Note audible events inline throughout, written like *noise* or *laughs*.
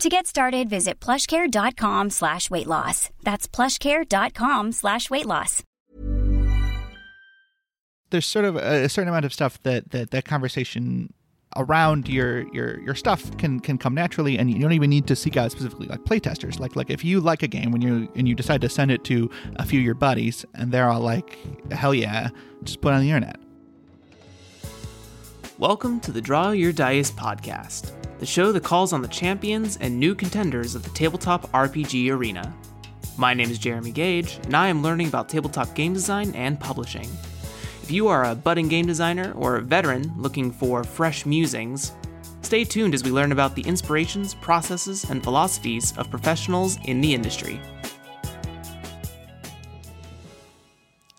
To get started, visit plushcare.com slash weight loss. That's plushcare.com slash weight loss. there's sort of a, certain amount of stuff that that that conversation around your your your stuff can can come naturally and you don't even need to seek out specifically like playtesters like like if you like a game when you and you decide to send it to a few of your buddies and they're all like hell yeah just put it on the internet Welcome to the Draw Your Dice podcast, the show that calls on the champions and new contenders of the tabletop RPG arena. My name is Jeremy Gage, and I am learning about tabletop game design and publishing. If you are a budding game designer or a veteran looking for fresh musings, stay tuned as we learn about the inspirations, processes, and philosophies of professionals in the industry.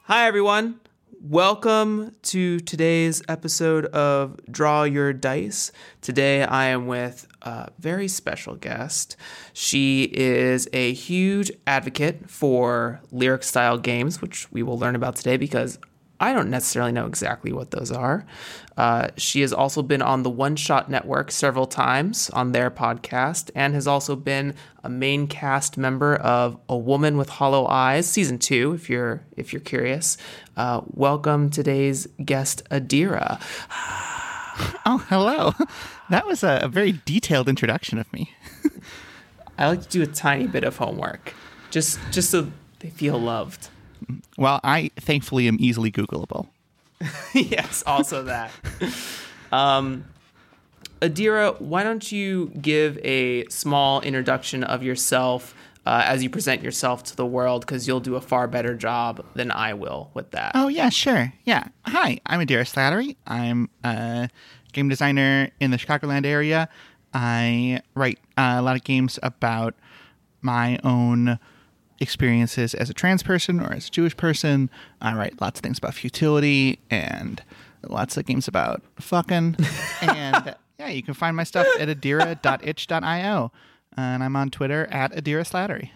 Hi, everyone. Welcome to today's episode of Draw Your Dice. Today I am with a very special guest. She is a huge advocate for lyric style games, which we will learn about today because I don't necessarily know exactly what those are. Uh, she has also been on the One Shot Network several times on their podcast and has also been a main cast member of A Woman with Hollow Eyes season two. If you're if you're curious, uh, welcome today's guest Adira. *sighs* oh hello *laughs* that was a, a very detailed introduction of me *laughs* I like to do a tiny bit of homework, just just so they feel loved. Well i thankfully am easily googleable *laughs* yes, also that. *laughs* Um, Adira, why don't you give a small introduction of yourself uh, as you present yourself to the world? Because you'll do a far better job than I will with that. Oh yeah, sure. Yeah. Hi, I'm Adira Slattery. I'm a game designer in the Chicagoland area. I write uh, a lot of games about my own experiences as a trans person or as a Jewish person. I write lots of things about futility and lots of games about fucking. *laughs* and yeah, you can find my stuff at adira.itch.io. And I'm on Twitter at Adira Slattery.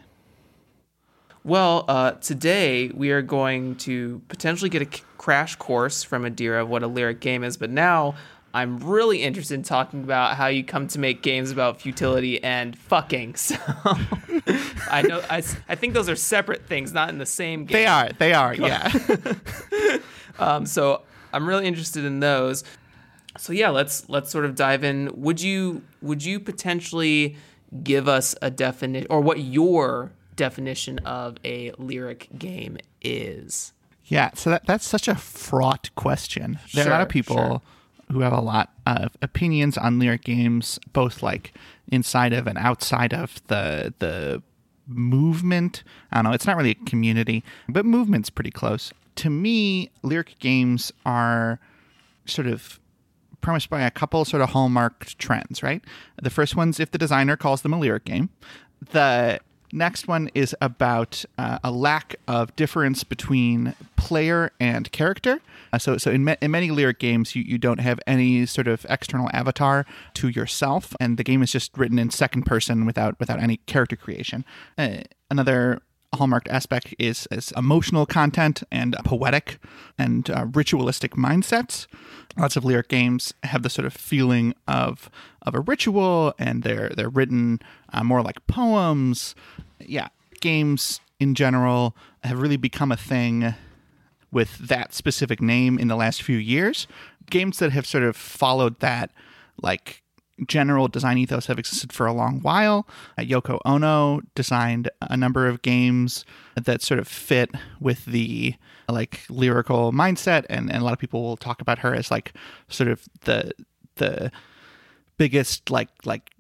Well, uh, today we are going to potentially get a c- crash course from Adira of what a lyric game is, but now I'm really interested in talking about how you come to make games about futility and fucking. *laughs* So I know I, I think those are separate things, not in the same game. They are. They are. Yeah. *laughs* Um, so I'm really interested in those. So yeah, let's let's sort of dive in. Would you would you potentially give us a definition or what your definition of a lyric game is? Yeah, so that, that's such a fraught question. There are a lot of people sure. Who have a lot of opinions on lyric games, both like inside of and outside of the the movement. I don't know, it's not really a community, but movement's pretty close. To me, lyric games are sort of premised by a couple sort of hallmark trends, right? The first one's if the designer calls them a lyric game. The next one is about uh, a lack of difference between player and character. Uh, so, so in, ma- in many lyric games, you, you don't have any sort of external avatar to yourself, and the game is just written in second person without without any character creation. Uh, another hallmarked aspect is, is emotional content and poetic and uh, ritualistic mindsets. Lots of lyric games have the sort of feeling of of a ritual, and they're they're written uh, more like poems. Yeah, games in general have really become a thing with that specific name in the last few years. Games that have sort of followed that, like general design ethos have existed for a long while. Uh, Yoko Ono designed a number of games that sort of fit with the like lyrical mindset and, and a lot of people will talk about her as like sort of the the biggest like like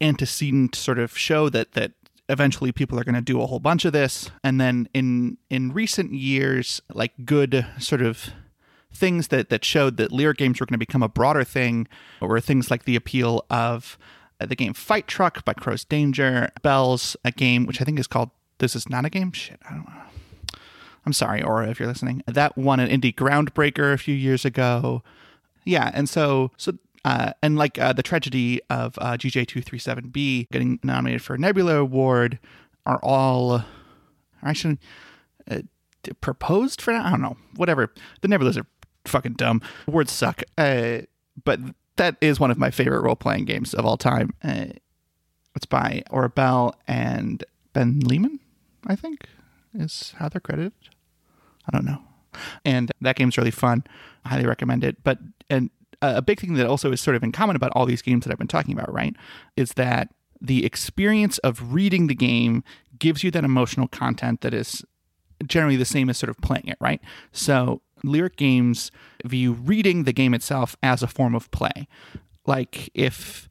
antecedent sort of show that that eventually people are going to do a whole bunch of this and then in in recent years like good sort of things that that showed that lyric games were going to become a broader thing were things like the appeal of uh, the game Fight Truck by Crow's Danger, Bells, a game which I think is called This Is Not a Game. Shit, I don't know. I'm sorry, Aura, if you're listening. That won an indie groundbreaker a few years ago. Yeah, and so so uh, and like uh, the tragedy of uh, GJ237B getting nominated for a Nebula Award are all, I shouldn't, uh, proposed for? I don't know. Whatever. The Nebulas are fucking dumb. Words suck. Uh, but that is one of my favorite role playing games of all time. Uh, it's by Aura Belle and Ben Lehman, I think, is how they're credited. I don't know. And that game's really fun. I highly recommend it. But and a big thing that also is sort of in common about all these games that I've been talking about, right, is that the experience of reading the game gives you that emotional content that is generally the same as sort of playing it, right? So lyric games view reading the game itself as a form of play. Like if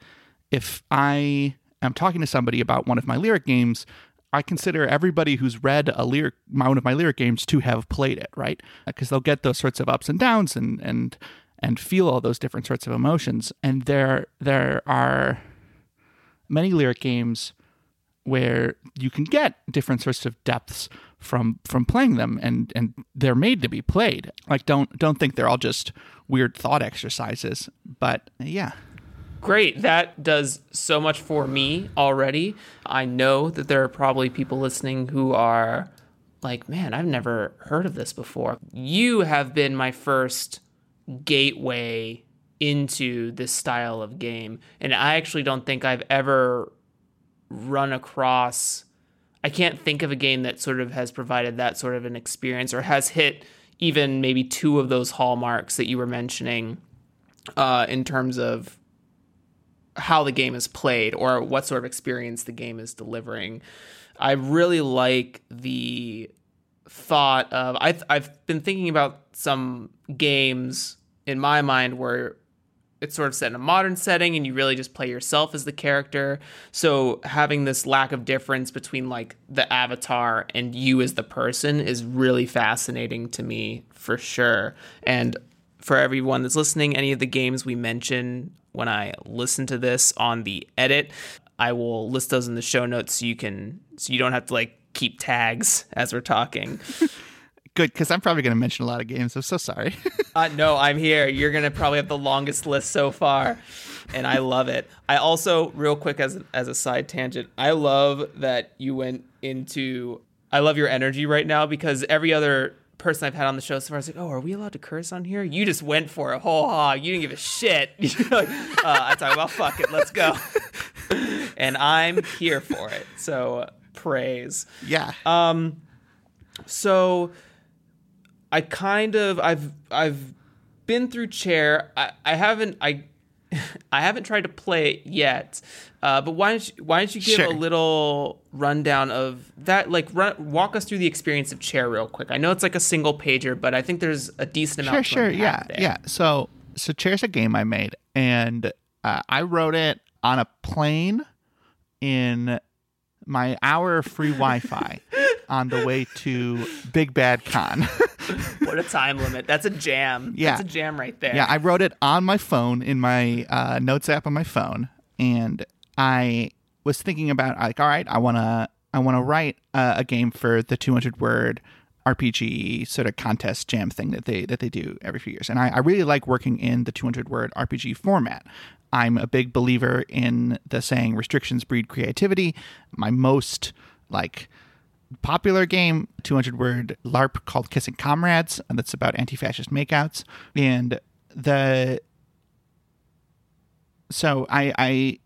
if I am talking to somebody about one of my lyric games, I consider everybody who's read a lyric my, one of my lyric games to have played it, right? Because they'll get those sorts of ups and downs and and and feel all those different sorts of emotions. And there there are many lyric games where you can get different sorts of depths from from playing them and and they're made to be played like don't don't think they're all just weird thought exercises but yeah Great. That does so much for me already. I know that there are probably people listening who are like, man, I've never heard of this before. You have been my first gateway into this style of game. And I actually don't think I've ever run across I can't think of a game that sort of has provided that sort of an experience or has hit even maybe two of those hallmarks that you were mentioning uh, in terms of how the game is played or what sort of experience the game is delivering. I really like the thought of I've I've been thinking about some games in my mind where it's sort of set in a modern setting and you really just play yourself as the character. So having this lack of difference between like the avatar and you as the person is really fascinating to me for sure. And for everyone that's listening, any of the games we mention when I listen to this on the edit, I will list those in the show notes so you can so you don't have to like keep tags *laughs* as we're talking. Good because I'm probably going to mention a lot of games. I'm so sorry. *laughs* uh, no, I'm here. You're going to probably have the longest list so far, and I love it. I also, real quick as as a side tangent, I love that you went into. I love your energy right now because every other person I've had on the show so far is like, oh, are we allowed to curse on here? You just went for a whole hog. You didn't give a shit. *laughs* like, uh, I talk about fuck it, let's go. *laughs* and I'm here for it. So praise. Yeah. Um. So I kind of I've I've been through chair. I, I haven't I *laughs* I haven't tried to play it yet. Uh, but why don't you, why don't you give Sure. a little rundown of that? Like, run, walk us through the experience of chair real quick. I know it's like a single pager, but I think there's a decent sure, amount. to sure, yeah, there. yeah. So, so Chair's a game I made, and uh, I wrote it on a plane in my hour of free Wi-Fi *laughs* on the way to Big Bad Con. *laughs* *laughs* What a time limit. That's a jam. Yeah. That's a jam right there. Yeah, I wrote it on my phone in my uh, notes app on my phone, and I was thinking about like, all right, I wanna I wanna write uh, a game for the 200 word RPG sort of contest jam thing that they that they do every few years, and I, I really like working in the 200 word RPG format. I'm a big believer in the saying restrictions breed creativity. My most like popular game, 200 word LARP called Kissing Comrades, and that's about anti fascist makeouts. And the. So I, I,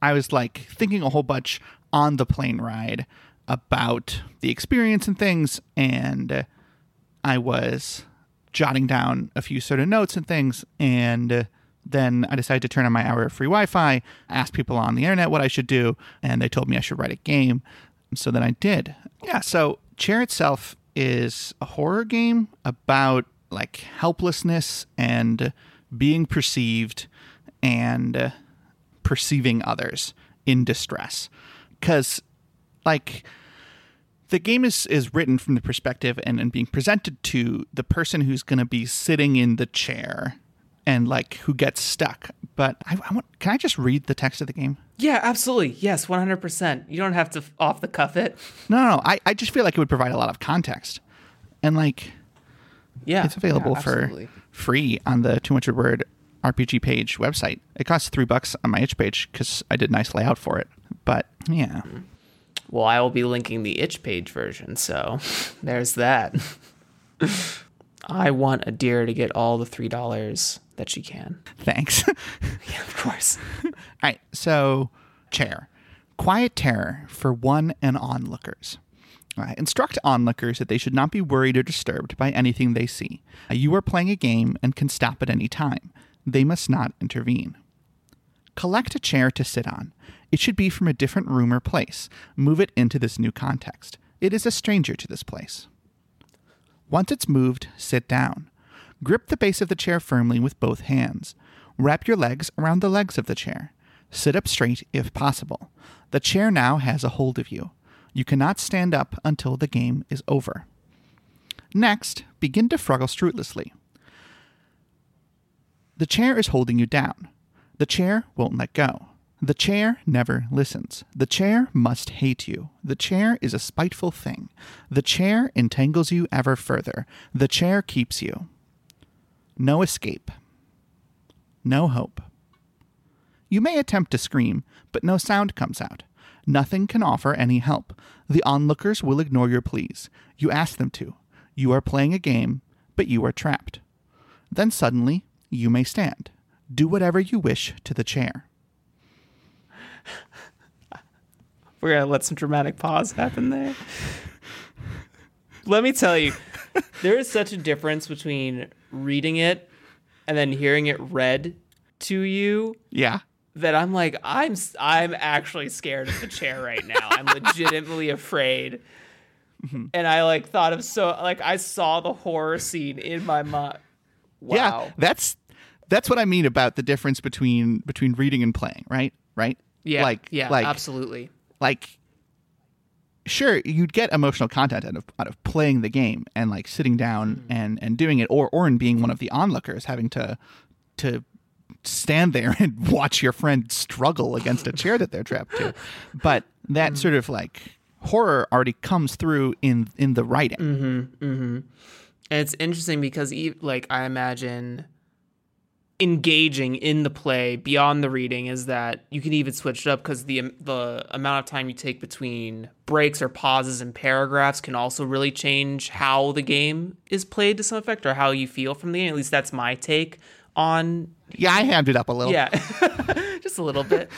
I was like thinking a whole bunch on the plane ride about the experience and things, and I was jotting down a few sort of notes and things, and then I decided to turn on my hour of free Wi Fi, ask people on the internet what I should do, and they told me I should write a game. So then I did. Yeah, so Chair itself is a horror game about like helplessness and being perceived and perceiving others in distress. Because, like, the game is, is written from the perspective and, and being presented to the person who's going to be sitting in the chair and like who gets stuck. But I, I, want, can I just read the text of the game? Yeah, absolutely. Yes, 100%. You don't have to off the cuff it. No, no, no. I, I just feel like it would provide a lot of context. And like, yeah, it's available yeah, for free on the 200 word RPG page website. It costs three bucks on my itch page because I did nice layout for it. But yeah. Well, I will be linking the itch page version, so *laughs* there's that. *laughs* I want Adira to get all the three dollars that she can. Thanks. *laughs* yeah, of course. *laughs* all right, so chair. Quiet terror for one and onlookers. Uh, instruct onlookers that they should not be worried or disturbed by anything they see. Uh, you are playing a game and can stop at any time. They must not intervene. Collect a chair to sit on. It should be from a different room or place. Move it into this new context. It is a stranger to this place. Once it's moved, sit down. Grip the base of the chair firmly with both hands. Wrap your legs around the legs of the chair. Sit up straight if possible. The chair now has a hold of you. You cannot stand up until the game is over. Next, begin to fruggle fruitlessly. The chair is holding you down. The chair won't let go. The chair never listens. The chair must hate you. The chair is a spiteful thing. The chair entangles you ever further. The chair keeps you. No escape. No hope. You may attempt to scream, but no sound comes out. Nothing can offer any help. The onlookers will ignore your pleas. You ask them to. You are playing a game, but you are trapped. Then suddenly, you may stand. Do whatever you wish to the chair. We're going to let some dramatic pause happen there. Let me tell you, *laughs* there is such a difference between reading it and then hearing it read to you. Yeah. That I'm like, I'm I'm actually scared of the chair right now. I'm legitimately afraid. Mm-hmm. And I like thought of so like I saw the horror scene in my mind. Wow. Yeah, that's that's what I mean about the difference between between reading and playing, right? Right? Yeah. Like yeah, like, absolutely. Like sure, you'd get emotional content out of out of playing the game and like sitting down mm-hmm. and and doing it or or in being one of the onlookers having to to stand there *laughs* and watch your friend struggle against a chair that they're trapped to. But that mm-hmm. sort of like horror already comes through in in the writing. Mm-hmm, mm-hmm. And it's interesting because, like, I imagine engaging in the play beyond the reading is that you can even switch it up because the the amount of time you take between breaks or pauses and paragraphs can also really change how the game is played to some effect or how you feel from the game. At least that's my take on. Yeah, I hammed it up a little. Yeah, *laughs* just a little bit.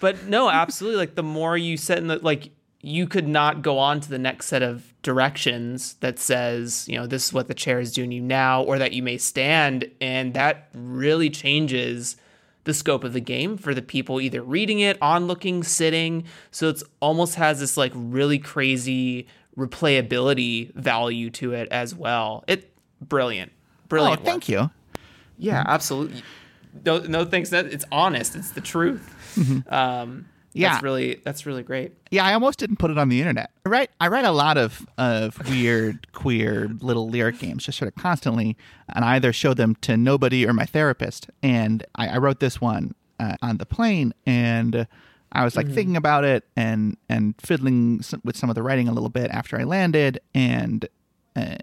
But no, absolutely. Like the more you set in the like you could not go on to the next set of directions that says, you know, this is what the chair is doing you now, or that you may stand. And that really changes the scope of the game for the people either reading it, on looking, sitting. So it's almost has this like really crazy replayability value to it as well. It brilliant. Brilliant. Oh, thank you. Yeah, absolutely. No, no thanks. It's honest. It's the truth. Mm-hmm. Um, yeah, that's really that's really great. Yeah, I almost didn't put it on the internet. I write I write a lot of of weird *laughs* queer little lyric games, just sort of constantly, and I either show them to nobody or my therapist. And I, I wrote this one uh, on the plane, and I was like mm-hmm. thinking about it and and fiddling with some of the writing a little bit after I landed, and. Uh,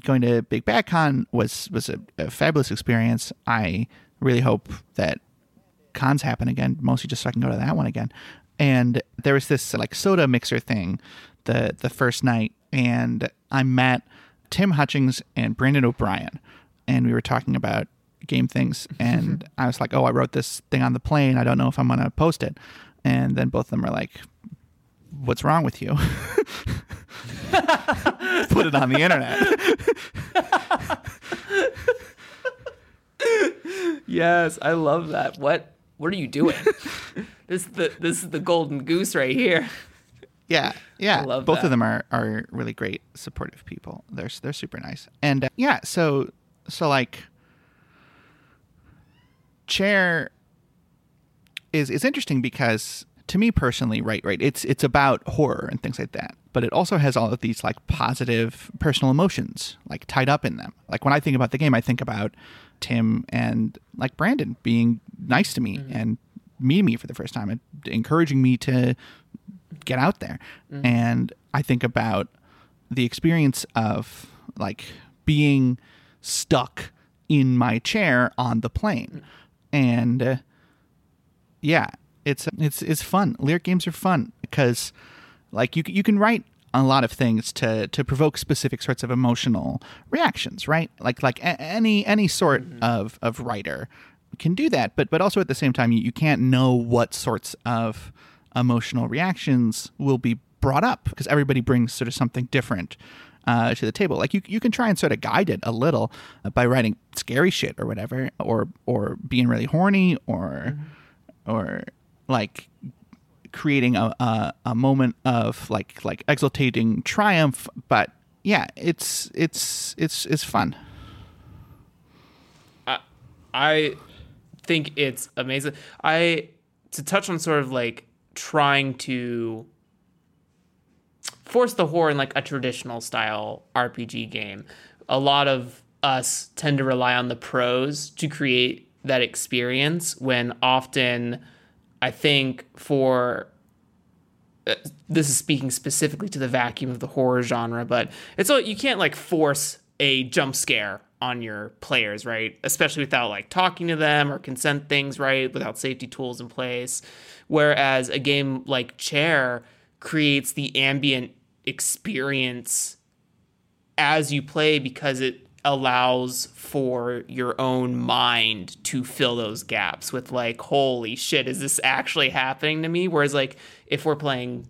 going to Big Bad Con was was a, a fabulous experience. I really hope that cons happen again, mostly just so I can go to that one again. And there was this like soda mixer thing the the first night, and I met Tim Hutchings and Brandon O'Brien, and we were talking about game things, *laughs* and I was like, "Oh, I wrote this thing on the plane. I don't know if I'm gonna post it." And then both of them are like, "What's wrong with you?" *laughs* Put it on the internet. *laughs* Yes, I love that. What what are you doing? *laughs* this is the this is the golden goose right here. Yeah, *laughs* yeah. love Both that. of them are are really great, supportive people. They're they're super nice, and uh, yeah. So so like, chair is is interesting because to me personally, right, right. It's it's about horror and things like that, but it also has all of these like positive personal emotions like tied up in them. Like when I think about the game, I think about Tim and like Brandon being nice to me mm-hmm. and meeting me for the first time and encouraging me to get out there. Mm-hmm. And I think about the experience of like being stuck in my chair on the plane. Mm-hmm. And uh, yeah, it's it's it's fun. Lyric games are fun because like you you can write a lot of things to to provoke specific sorts of emotional reactions, right? Like like a- any any sort of of writer can do that, but but also at the same time you, you can't know what sorts of emotional reactions will be brought up because everybody brings sort of something different uh, to the table. Like you, you can try and sort of guide it a little uh, by writing scary shit or whatever, or or being really horny, or or like creating a, a a moment of like like exultating triumph. But yeah, it's it's it's it's fun. I think it's amazing. I to touch on sort of like trying to force the horror in like a traditional style RPG game. A lot of us tend to rely on the prose to create that experience when often I think for uh, this is speaking specifically to the vacuum of the horror genre, but it's all you can't like force a jump scare on your players, right? Especially without like talking to them or consent things, right? Without safety tools in place. Whereas a game like Chair creates the ambient experience as you play because it allows for your own mind to fill those gaps with like holy shit is this actually happening to me whereas like if we're playing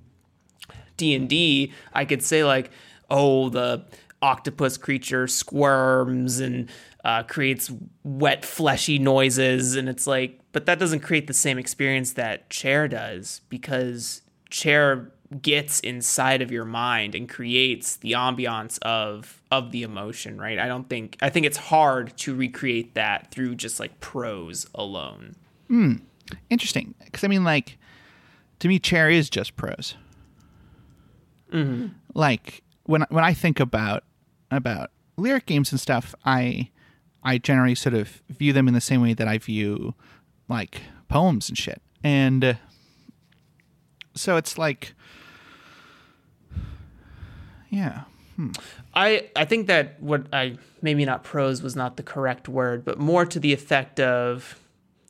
D&D I could say like oh the octopus creature squirms and uh, creates wet fleshy noises. And it's like but that doesn't create the same experience that chair does because chair gets inside of your mind and creates the ambiance of of the emotion right? I don't think i think it's hard to recreate that through just like prose alone. Hmm. Interesting, because I mean, like to me, chair is just prose. Like when when I think about about lyric games and stuff, I I generally sort of view them in the same way that I view like poems and shit, and uh, so it's like, yeah, I I think that what I maybe not prose was not the correct word, but more to the effect of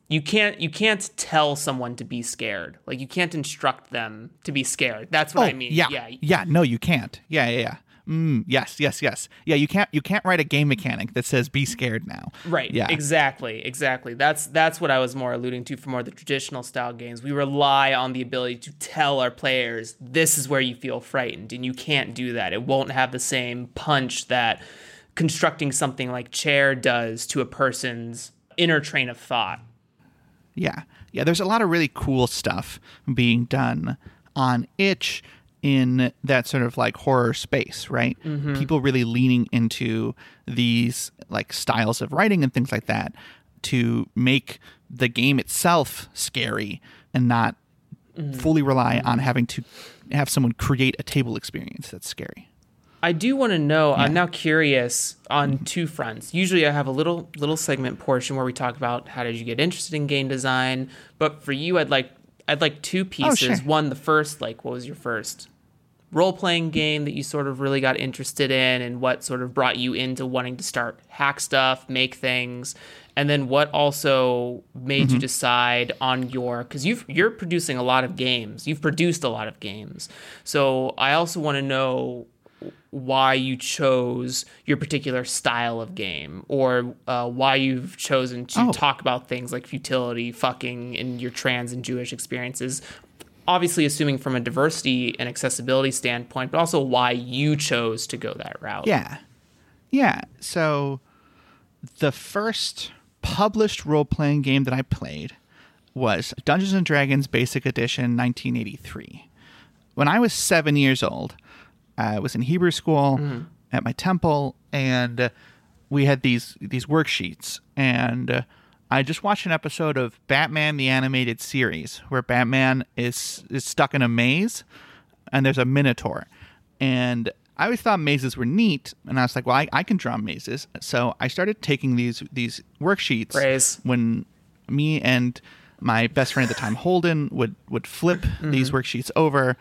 you can't you can't tell someone to be scared. Like you can't instruct them to be scared. That's what I mean. Oh, yeah, yeah. yeah. No, you can't. Yeah, yeah, yeah. Mm, yes, yes, yes. Yeah, you can't. You can't write a game mechanic that says "be scared now." Right. Yeah. Exactly. Exactly. That's that's what I was more alluding to for more the traditional style games. We rely on the ability to tell our players this is where you feel frightened, and you can't do that. It won't have the same punch that constructing something like chair does to a person's inner train of thought. Yeah. Yeah, there's a lot of really cool stuff being done on itch in that sort of like horror space, right? Mm-hmm. People really leaning into these like styles of writing and things like that to make the game itself scary and not mm. fully rely on having to have someone create a table experience that's scary. I do want to know. I'm now curious on mm-hmm. two fronts. Usually, I have a little little segment portion where we talk about how did you get interested in game design. But for you, I'd like I'd like two oh, pieces. sure. One, the first, like, what was your first role playing game that you sort of really got interested in and what sort of brought you into wanting to start hack stuff, make things, and then what also made Mm-hmm. you decide on your because you've you're producing a lot of games. You've produced a lot of games. So I also want to know why you chose your particular style of game or uh, why you've chosen to Oh. talk about things like futility, fucking, and your trans and Jewish experiences. Obviously, assuming from a diversity and accessibility standpoint, but also why you chose to go that route. Yeah. Yeah. So the first published role playing game that I played was Dungeons and Dragons Basic Edition 1983. When I was seven years old, I was in Hebrew school at my temple, and uh, we had these these worksheets. And uh, I just watched an episode of Batman the Animated Series where Batman is is stuck in a maze, and there's a minotaur and I always thought mazes were neat, and I was like, "Well, I, I can draw mazes." So I started taking these these worksheets Praise. when me and my best friend at the time, Holden, would would flip these worksheets over.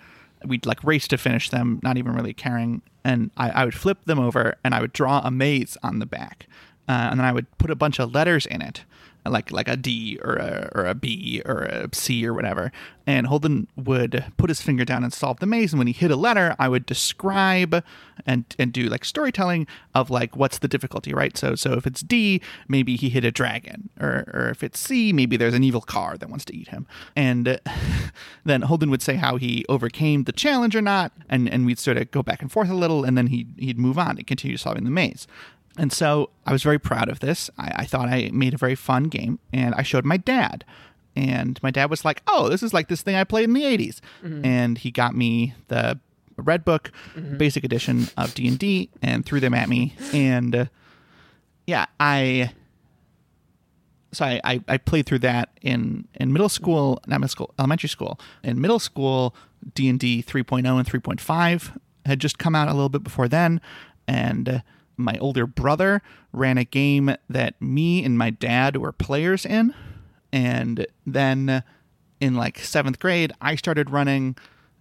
We'd like race to finish them, not even really caring. And I, I would flip them over, and I would draw a maze on the back, uh, and then I would put a bunch of letters in it like like a D or a or a B or a C or whatever. And Holden would put his finger down and solve the maze. And when he hit a letter, I would describe and and do like storytelling of like what's the difficulty, right? So so if it's D, maybe he hit a dragon, or or if it's C, maybe there's an evil car that wants to eat him. And *laughs* then Holden would say how he overcame the challenge or not, and and we'd sort of go back and forth a little, and then he he'd move on and continue solving the maze. And so I was very proud of this. I, I thought I made a very fun game, and I showed my dad. And my dad was like, "Oh, this is like this thing I played in the '80s," and he got me the Red Book Basic Edition of D and D, and threw them at me. And uh, yeah, I so I, I, I played through that in, in middle school, not middle school, elementary school. In middle school, D and D 3.0 and 3.5 had just come out a little bit before then, and uh, my older brother ran a game that me and my dad were players in, and then in like seventh grade, I started running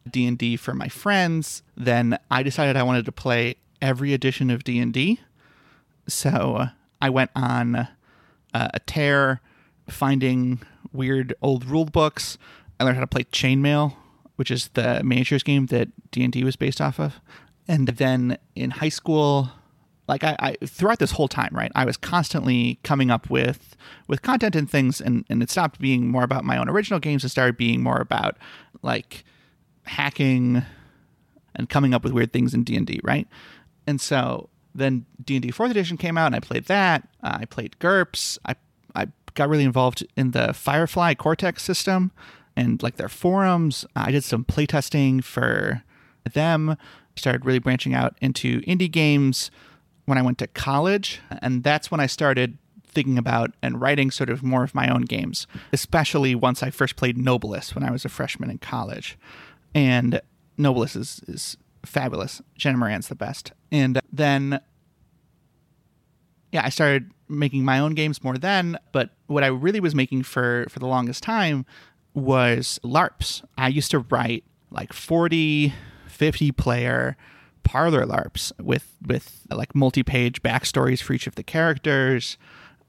D and D for my friends. Then I decided I wanted to play every edition of D and D, so I went on uh, a tear finding weird old rule books. I learned how to play Chainmail, which is the miniatures game that D&D was based off of. And then in high school, like I, I throughout this whole time, right, I was constantly coming up with with content and things and, and it stopped being more about my own original games and started being more about like hacking and coming up with weird things in D&D, right? And so then D&D 4th edition came out and I played that. Uh, I played GURPS. I I got really involved in the Firefly Cortex system and like their forums. I did some playtesting for them. Started really branching out into indie games when I went to college, and that's when I started thinking about and writing sort of more of my own games, especially once I first played Nobilis when I was a freshman in college. And Nobilis is, is fabulous. Jenna Moran's the best. And then, yeah, I started making my own games more then. But what I really was making for for the longest time was LARPs. I used to write like 40, 50 player parlor LARPs with with like multi-page backstories for each of the characters.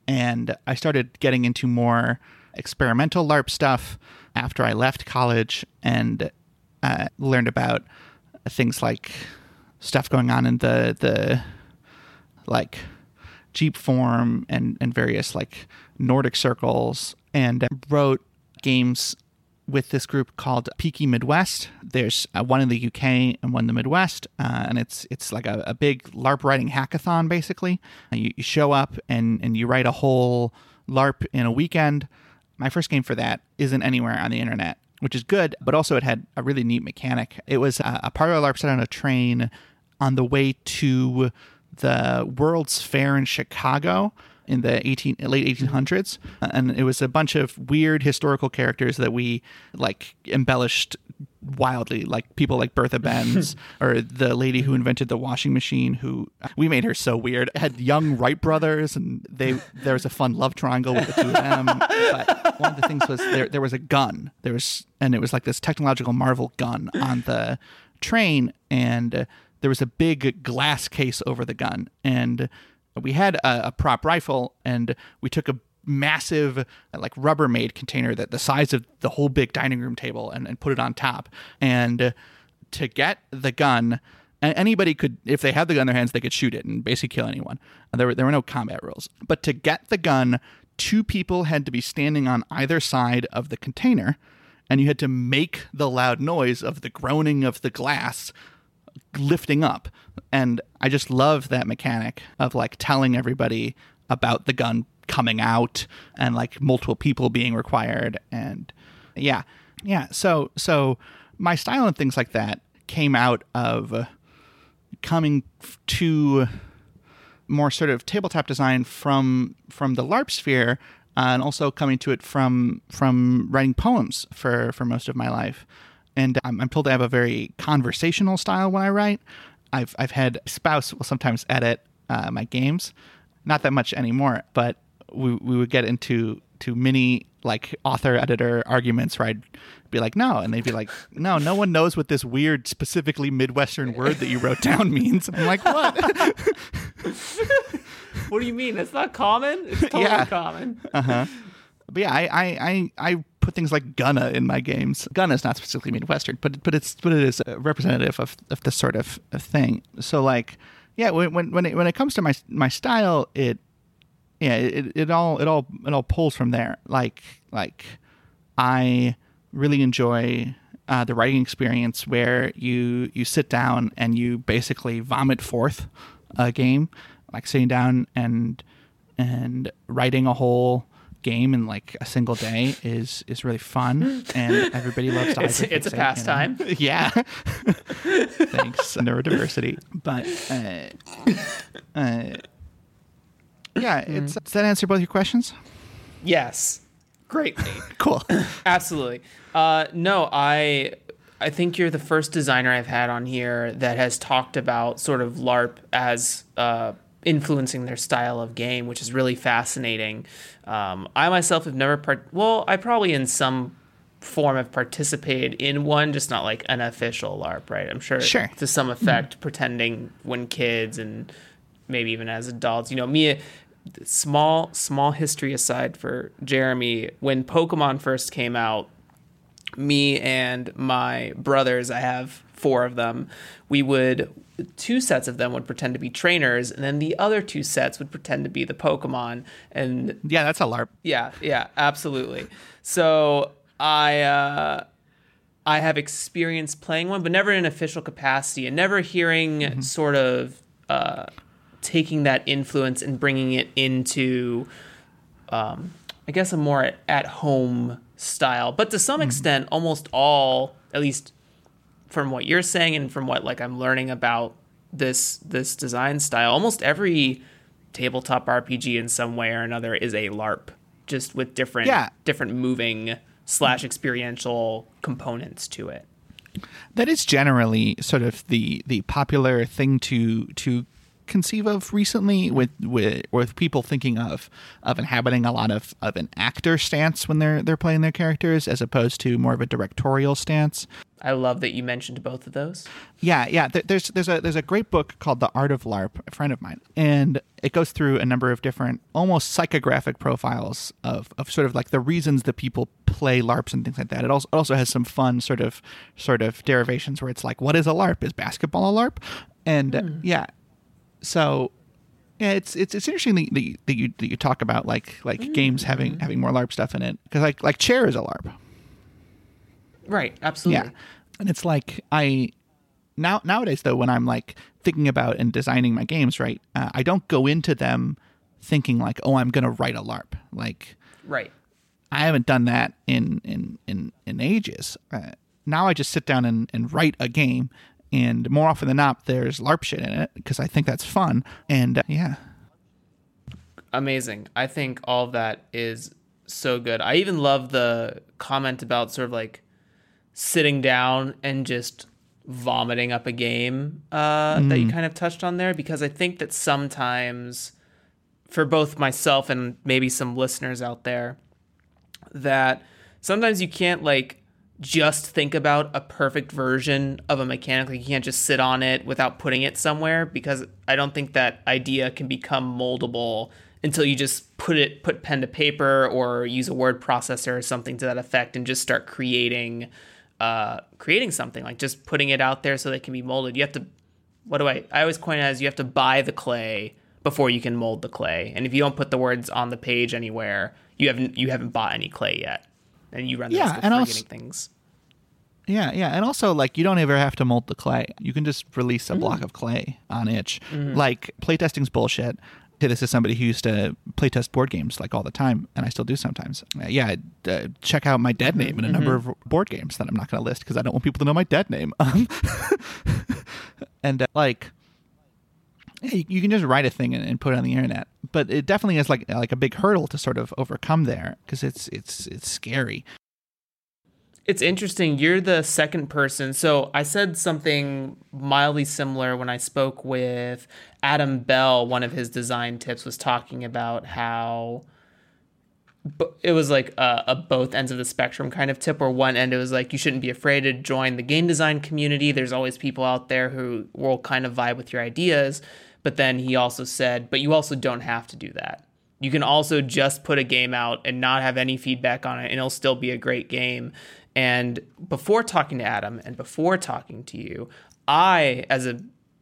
And I started getting into more experimental LARP stuff after I left college and uh, learned about things like stuff going on in the the like Jeepform and and various like Nordic circles and wrote games with this group called Peaky Midwest. There's uh, one in the UK and one in the Midwest, uh, and it's it's like a, a big LARP writing hackathon. Basically, Uh, you, you show up and and you write a whole LARP in a weekend. My first game for that isn't anywhere on the internet, which is good, but also it had a really neat mechanic. It was a, a parlor LARP set on a train on the way to the World's Fair in Chicago in the 18 late 1800s and it was a bunch of weird historical characters that we like embellished wildly like people like Bertha *laughs* Benz or the lady who invented the washing machine who we made her so weird. Had young Wright brothers and they there was a fun love triangle with the two of them. But one of the things was there there was a gun. There was and it was like this technological marvel gun on the train, and uh, there was a big glass case over the gun, and we had a, a prop rifle, and we took a massive like Rubbermaid container that the size of the whole big dining room table and, and put it on top. And to get the gun anybody could if they had the gun in their hands they could shoot it and basically kill anyone. There were, there were no combat rules. But to get the gun two people had to be standing on either side of the container and you had to make the loud noise of the groaning of the glass lifting up. And i just love that mechanic of like telling everybody about the gun coming out and like multiple people being required and yeah. Yeah so so my style and things like that came out of coming to more sort of tabletop design from from the larp sphere uh, and also coming to it from from writing poems for for most of my life and I'm, I'm told I have a very conversational style when I write I've I've had spouse will sometimes edit uh, my games not that much anymore but we we would get into to mini like author editor arguments where I'd be like, no, and they'd be like, no, no one knows what this weird, specifically Midwestern word that you wrote *laughs* down means. I'm like, what? *laughs* what do you mean? It's not common. It's *laughs* totally yeah. common. Uh huh. But yeah, I, I I I put things like gunna in my games. Gunna is not specifically Midwestern, but but it's but it is representative of of this sort of, of thing. So like, yeah, when when when it, when it comes to my my style, it yeah, it, it all it all it all pulls from there. Like like I really enjoy uh, the writing experience where you you sit down and you basically vomit forth a game, like sitting down and and writing a whole game in like a single day is is really fun and everybody loves to *laughs* it's, it's a pastime you know? *laughs* yeah thanks *laughs* neurodiversity but uh, uh, yeah, mm. it's, does that answer both your questions? Yes. Great. cool. Absolutely. Uh, no, I I think you're the first designer I've had on here that has talked about sort of LARP as uh, influencing their style of game, which is really fascinating. Um, I myself have never part. Well, I probably in some form have participated in one, just not like an official LARP, right? I'm sure, sure. to some effect, mm-hmm. pretending when kids and maybe even as adults. You know, me small small history aside for Jeremy, when Pokemon first came out, me and my brothers, I have four of them, we would two sets of them would pretend to be trainers and then the other two sets would pretend to be the Pokemon and Yeah, that's a LARP. Yeah, yeah, absolutely. So I uh I have experience playing one, but never in an official capacity and never hearing mm-hmm. sort of uh, taking that influence and bringing it into, um, I guess, a more at home style. But to some mm-hmm. extent, almost all, at least from what you're saying and from what like I'm learning about this this design style, almost every tabletop RPG in some way or another is a LARP, just with different yeah. different moving slash experiential components to it. That is generally sort of the the popular thing to to conceive of recently with with with people thinking of of inhabiting a lot of, of an actor stance when they're they're playing their characters as opposed to more of a directorial stance. I love that you mentioned both of those. Yeah, yeah. There's there's a there's a great book called The Art of LARP, a friend of mine, and it goes through a number of different, almost psychographic profiles of, of sort of like the reasons that people play LARPs and things like that. It also also has some fun sort of sort of derivations where it's like, what is a LARP? Is basketball a LARP? And mm. yeah, so yeah, it's it's it's interesting that, that, you, that you that you talk about like like mm-hmm. games having having more LARP stuff in it because like like chair is a LARP. Right. Absolutely. Yeah, and it's like I now nowadays though when I'm like thinking about and designing my games, right? Uh, I don't go into them thinking like, oh, I'm gonna write a LARP. Like, right. I haven't done that in in in in ages. Uh, now I just sit down and, and write a game and more often than not, there's LARP shit in it because I think that's fun. And uh, yeah, amazing. I think all that is so good. I even love the comment about sort of like sitting down and just vomiting up a game uh, mm. that you mm. kind of touched on there because I think that sometimes for both myself and maybe some listeners out there that sometimes you can't like just think about a perfect version of a mechanic. Like you can't just sit on it without putting it somewhere because I don't think that idea can become moldable until you just put it put pen to paper or use a word processor or something to that effect and just start creating uh, creating something like just putting it out there so that it can be molded. You have to what do I I always coin it as you have to buy the clay before you can mold the clay. And if you don't put the words on the page anywhere, you haven't you haven't bought any clay yet and you run the Yeah, risk of and forgetting also- things. Yeah, yeah, and also like you don't ever have to mold the clay. You can just release a block of clay on itch. Like playtesting's bullshit. This is somebody who used to playtest board games like all the time, and I still do sometimes. Uh, yeah, uh, check out my dead name in a number of board games that I'm not going to list because I don't want people to know my dead name. *laughs* And uh, like, you, you can just write a thing and, and put it on the internet, but it definitely is like like a big hurdle to sort of overcome there because it's it's it's scary. It's interesting. You're the second person. So I said something mildly similar when I spoke with Adam Bell. One of his design tips was talking about how it was like a, a both ends of the spectrum kind of tip where one end it was like you shouldn't be afraid to join the game design community there's always people out there who will kind of vibe with your ideas but then he also said but you also don't have to do that you can also just put a game out and not have any feedback on it and it'll still be a great game and before talking to adam and before talking to you i as a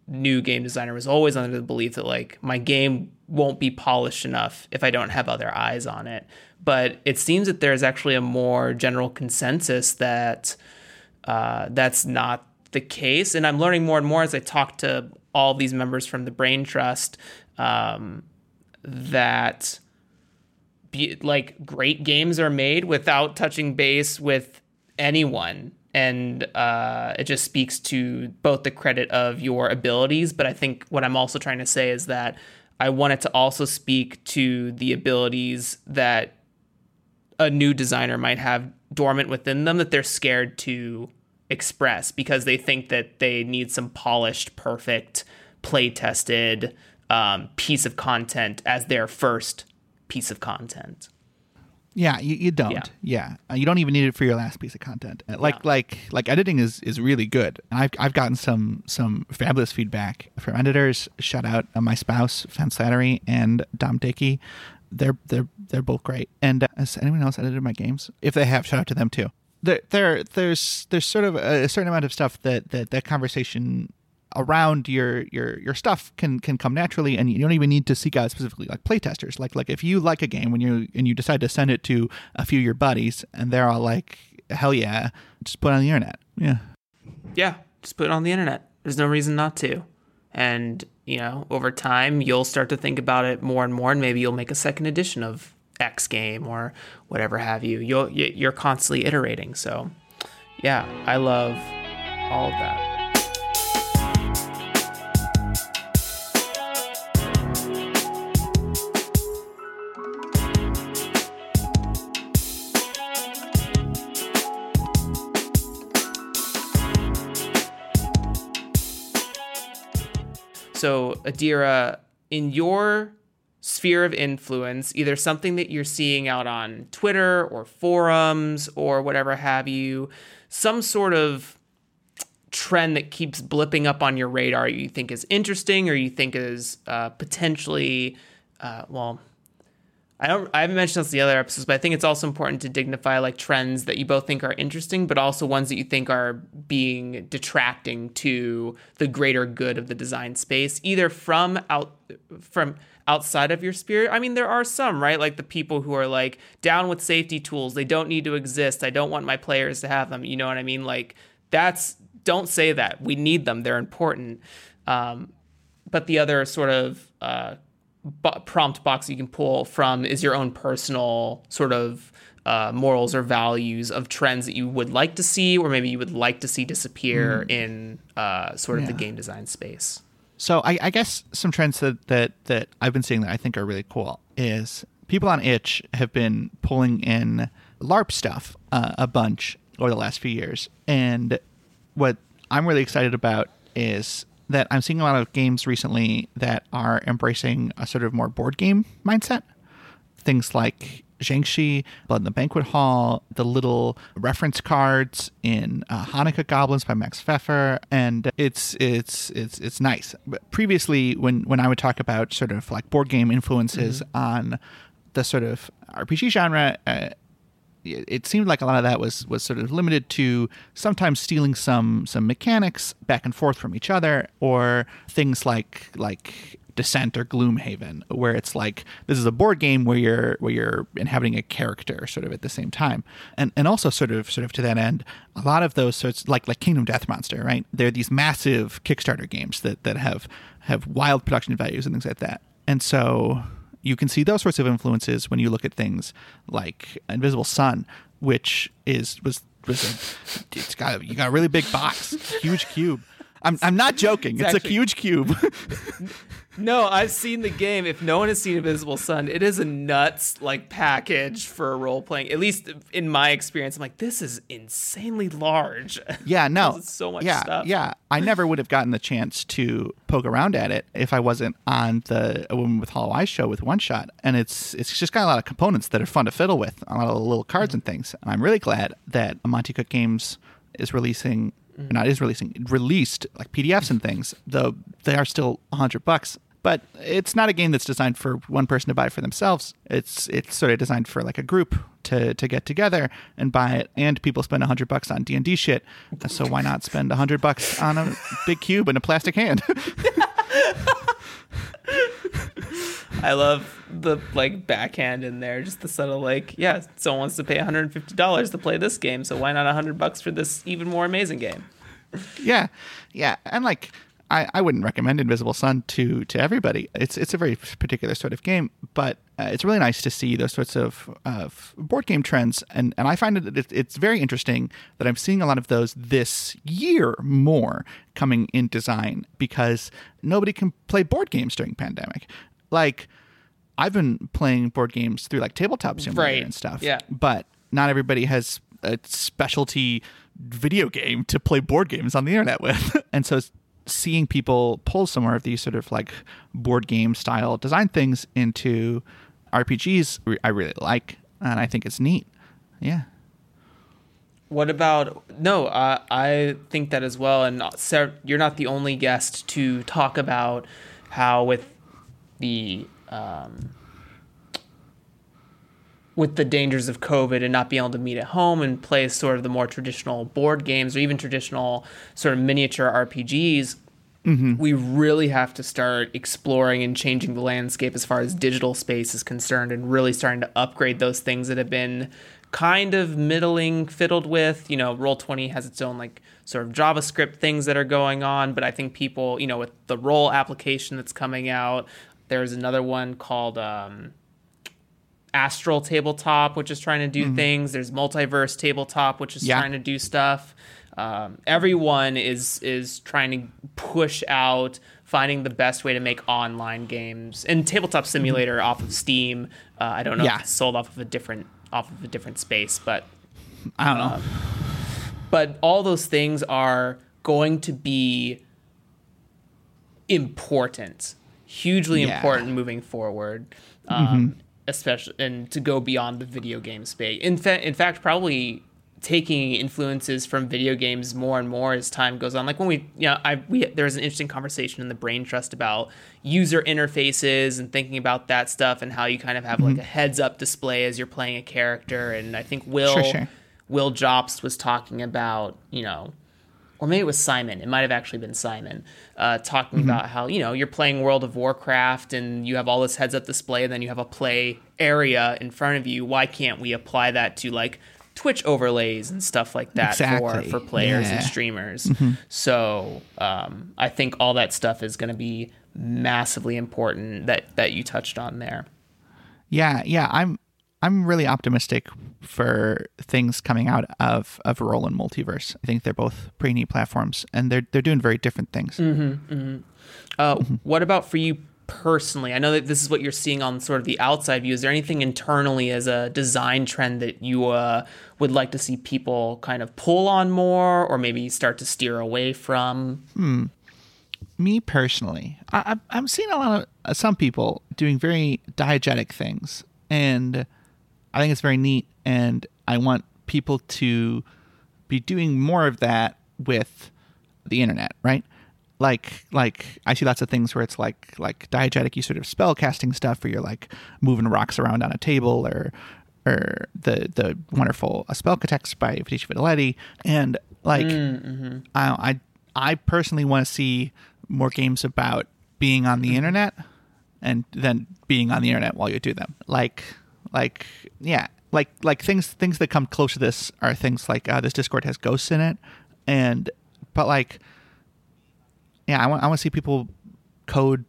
new game designer was always under the belief that like my game won't be polished enough if I don't have other eyes on it. But it seems that there's actually a more general consensus that uh, that's not the case. And I'm learning more and more as I talk to all these members from the Brain Trust um, that be, like great games are made without touching base with anyone and uh, it just speaks to both the credit of your abilities but i think what i'm also trying to say is that i want it to also speak to the abilities that a new designer might have dormant within them that they're scared to express because they think that they need some polished perfect play tested um, piece of content as their first piece of content Yeah, you, you don't. Yeah. Yeah, Uh, you don't even need it for your last piece of content. Uh, Like Yeah. like like editing is is really good. And I've I've gotten some some fabulous feedback from editors. Shout out uh, my spouse, Fan Slattery, and Dom Dickey. They're they're they're both great. And uh, has anyone else edited my games? If they have, shout out to them too. There there there's there's sort of a, certain amount of stuff that that that conversation around your your your stuff can can come naturally and you don't even need to seek out specifically like playtesters like like if you like a game when you and you decide to send it to a few of your buddies and they're all like hell yeah just put it on the internet yeah yeah, just put it on the internet. There's no reason not to. And, you know, over time, you'll start to think about it more and more, and maybe you'll make a second edition of X game or whatever have you. You'll, you're constantly iterating. So, yeah, I love all of that. So, Adira, in your sphere of influence, either something that you're seeing out on Twitter or forums or whatever have you, some sort of trend that keeps blipping up on your radar you think is interesting or you think is uh, potentially, uh, well, I don't. I haven't mentioned this in the other episodes, but I think it's also important to dignify like trends that you both think are interesting, but also ones that you think are being detracting to the greater good of the design space, either from out from outside of your spirit. I mean, there are some, right? Like the people who are like down with safety tools. They don't need to exist. I don't want my players to have them. You know what I mean? Like that's don't say that. We need them. They're important. Um, but the other sort of uh, bo- prompt box you can pull from is your own personal sort of uh, morals or values of trends that you would like to see, or maybe you would like to see disappear in uh, sort of the game design space. So I, I guess some trends that, that that I've been seeing that I think are really cool is people on itch have been pulling in LARP stuff uh, a bunch over the last few years, and what I'm really excited about is that I'm seeing a lot of games recently that are embracing a sort of more board game mindset. Things like Jiangshi, Blood in the Banquet Hall, the little reference cards in uh, Hanukkah Goblins by Max Pfeffer, and it's it's it's it's nice. But previously, when when I would talk about sort of like board game influences on the sort of RPG genre. Uh, it seemed like a lot of that was was sort of limited to sometimes stealing some some mechanics back and forth from each other or things like like Descent or Gloomhaven where it's like this is a board game where you're where you're inhabiting a character sort of at the same time. And and also sort of sort of to that end a lot of those sorts like like Kingdom Death Monster right? They're these massive Kickstarter games that that have have wild production values and things like that. And so you can see those sorts of influences when you look at things like Invisible Sun, which is was was a, *laughs* it's got a, you got a really big box, huge cube. I'm I'm not joking. It's, a actually- huge cube. *laughs* No, I've seen the game. If no one has seen Invisible Sun, it is a nuts like package for role playing. At least in my experience, I'm like, this is insanely large. *laughs* yeah, no, so much yeah, stuff. Yeah, I never would have gotten the chance to poke around at it if I wasn't on the A Woman with Hollow Eyes show with One Shot, and it's it's just got a lot of components that are fun to fiddle with, a lot of little cards and things. And I'm really glad that Monte Cook Games is releasing. Not is releasing released like PDFs and things, though they are still a hundred bucks. But it's not a game that's designed for one person to buy for themselves. It's it's sort of designed for like a group to to get together and buy it. And people spend a hundred bucks on D and D shit, so why not spend a hundred bucks on a big cube and a plastic hand? *laughs* *laughs* I love the like backhand in there, just the subtle like, yeah, someone wants to pay 150 dollars to play this game, so why not 100 bucks for this even more amazing game? yeah, yeah, and like I, I wouldn't recommend Invisible Sun to to everybody. It's it's a very particular sort of game, but uh, it's really nice to see those sorts of, of board game trends, and and I find that it, it's very interesting that I'm seeing a lot of those this year more coming in design because nobody can play board games during pandemic, like. I've been playing board games through like tabletop simulator Right, and stuff. yeah. But not everybody has a specialty video game to play board games on the internet with. *laughs* and so seeing people pull some more of these sort of like board game style design things into RPGs, I really like. And I think it's neat. Yeah. What about no? Uh, I think that as well, and Sarah, you're not the only guest to talk about how with the um, with the dangers of COVID and not being able to meet at home and play sort of the more traditional board games or even traditional sort of miniature RPGs. We really have to start exploring and changing the landscape as far as digital space is concerned and really starting to upgrade those things that have been kind of middling fiddled with. You know, Roll20 has its own like sort of JavaScript things that are going on, but I think people, you know, with the roll application that's coming out, there's another one called um, Astral Tabletop, which is trying to do things. There's Multiverse Tabletop, which is Yeah. trying to do stuff. Um, everyone is is trying to push out finding the best way to make online games and tabletop simulator off of Steam. Uh, I don't know Yeah. if it's sold off of a different off of a different space, but I don't know. but all those things are going to be important, hugely Yeah. important moving forward. Um, Especially and to go beyond the video game space. In fact, in fact, probably taking influences from video games more and more as time goes on. Like when we, you know, I we there was an interesting conversation in the Brain Trust about user interfaces and thinking about that stuff and how you kind of have like mm-hmm. a heads up display as you're playing a character. And I think Will Sure, sure. Will Jobst was talking about, you know, or maybe it was Simon. It might have actually been Simon uh, talking Mm-hmm. about how you know you're playing World of Warcraft and you have all this heads-up display, and then you have a play area in front of you. Why can't we apply that to like Twitch overlays and stuff like that Exactly. for for players and Yeah. Mm-hmm. streamers? So um, I think all that stuff is going to be massively important that that you touched on there. Yeah, yeah, I'm I'm really optimistic for things coming out of of Role and Multiverse. I think they're both pretty neat platforms, and they're they're doing very different things. Mm-hmm. Uh, What about for you personally? I know that this is what you're seeing on sort of the outside view. Is there anything internally as a design trend that you uh, would like to see people kind of pull on more, or maybe start to steer away from? Me personally, I, I'm- I'm seeing a lot of uh, some people doing very diegetic things, and I think it's very neat, and I want people to be doing more of that with the internet, right? Like, like I see lots of things where it's like, like diegetic, you sort of spell casting stuff, where you're like moving rocks around on a table, or, or the the wonderful A Spell Text by Vidici Fideletti, and like, mm, mm-hmm. I, I I personally want to see more games about being on the mm-hmm. internet, and then being on the internet while you do them, like, like yeah, like like things things that come close to this are things like uh, this Discord has ghosts in it, and but like yeah, I want I want to see people code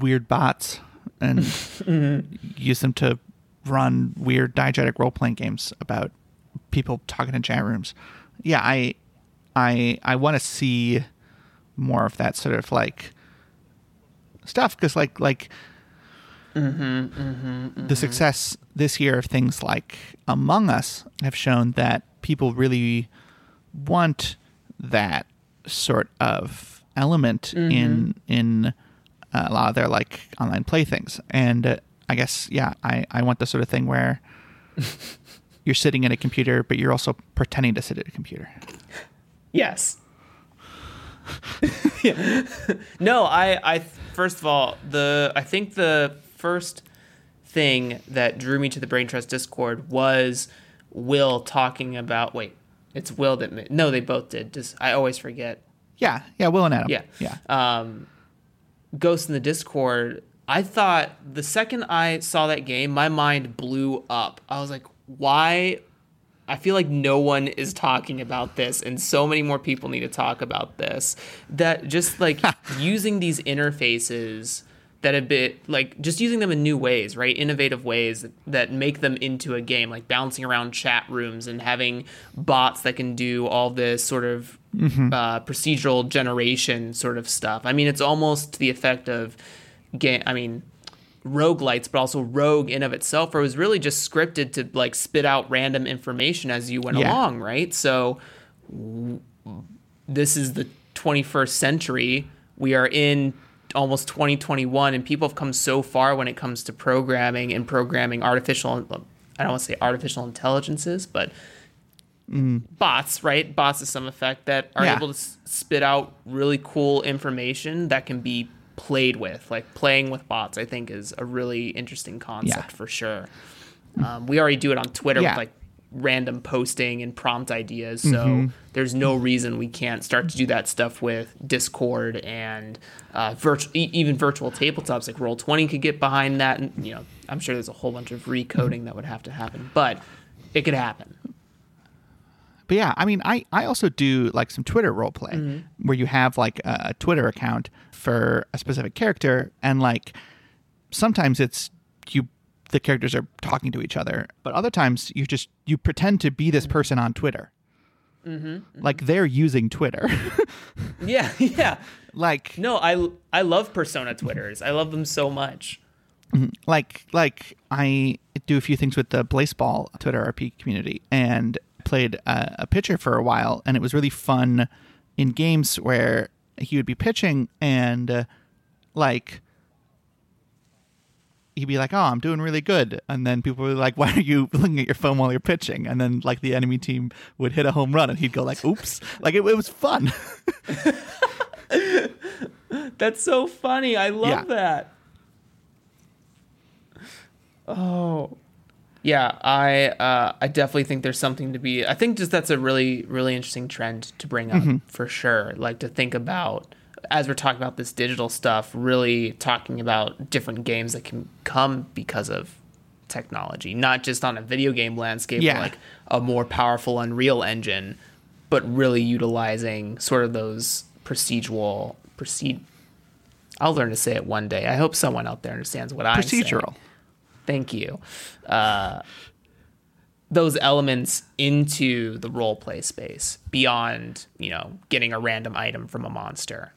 weird bots and *laughs* use them to run weird diegetic role playing games about people talking in chat rooms. Yeah, I I I want to see more of that sort of like stuff. Because like like the success this year of things like Among Us have shown that people really want that sort of element in in uh, a lot of their like online playthings, and uh, I guess yeah, I I want the sort of thing where *laughs* you're sitting at a computer, but you're also pretending to sit at a computer. Yes. *laughs* Yeah. *laughs* No, I, I first of all, the I think the first thing that drew me to the Brain Trust Discord was Will talking about. Wait, it's Will that ma- no, they both did. Just I always forget. Yeah, yeah, Will and Adam. Yeah, yeah. Um, Ghost in the Discord. I thought the second I saw that game, my mind blew up. I was like, why? I feel like no one is talking about this, and so many more people need to talk about this. That just like *laughs* using these interfaces that have been like just using them in new ways, right? Innovative ways that make them into a game, like bouncing around chat rooms and having bots that can do all this sort of uh, procedural generation sort of stuff. I mean, it's almost the effect of game. I mean, roguelites, but also rogue in of itself, where it was really just scripted to like spit out random information as you went Yeah. along, right? So w- this is the 21st century. We are in almost 2021, and people have come so far when it comes to programming and programming artificial. I don't want to say artificial intelligences, but bots, right? Bots to some effect that are Yeah. able to s- spit out really cool information that can be played with. Like playing with bots, I think is a really interesting concept Yeah. for sure. Um, we already do it on Twitter Yeah. with like random posting and prompt ideas, so Mm-hmm. there's no reason we can't start to do that stuff with Discord and uh, virtual, e- even virtual tabletops like Roll Twenty could get behind that. And you know, I'm sure there's a whole bunch of recoding that would have to happen, but it could happen. But yeah, I mean, I, I also do like some Twitter roleplay Mm-hmm. where you have like a Twitter account for a specific character, and like sometimes it's you the characters are talking to each other, but other times you just you pretend to be this person on Twitter. Mm-hmm, Like they're using Twitter. *laughs* Yeah, yeah. like No, I I love persona Twitters. I love them so much. like like I do a few things with the Blaseball Twitter RP community and played a, a pitcher for a while, and it was really fun in games where he would be pitching and uh, like he'd be like, "Oh, I'm doing really good," and then people were like, *laughs* "Why are you looking at your phone while you're pitching?" And then like the enemy team would hit a home run, and he'd go like, *laughs* "Oops!" like it, it was fun. *laughs* That's so funny. I love Yeah. that. Oh. Yeah, I uh, I definitely think there's something to be. I think just that's a really really interesting trend to bring up for sure. Like to think about as we're talking about this digital stuff, really talking about different games that can come because of technology, not just on a video game landscape, Yeah. like a more powerful Unreal Engine, but really utilizing sort of those procedural proceed. I'll learn to say it one day. I hope someone out there understands what I'm saying. Procedural. Thank you. Uh, those elements into the role play space beyond, you know, getting a random item from a monster.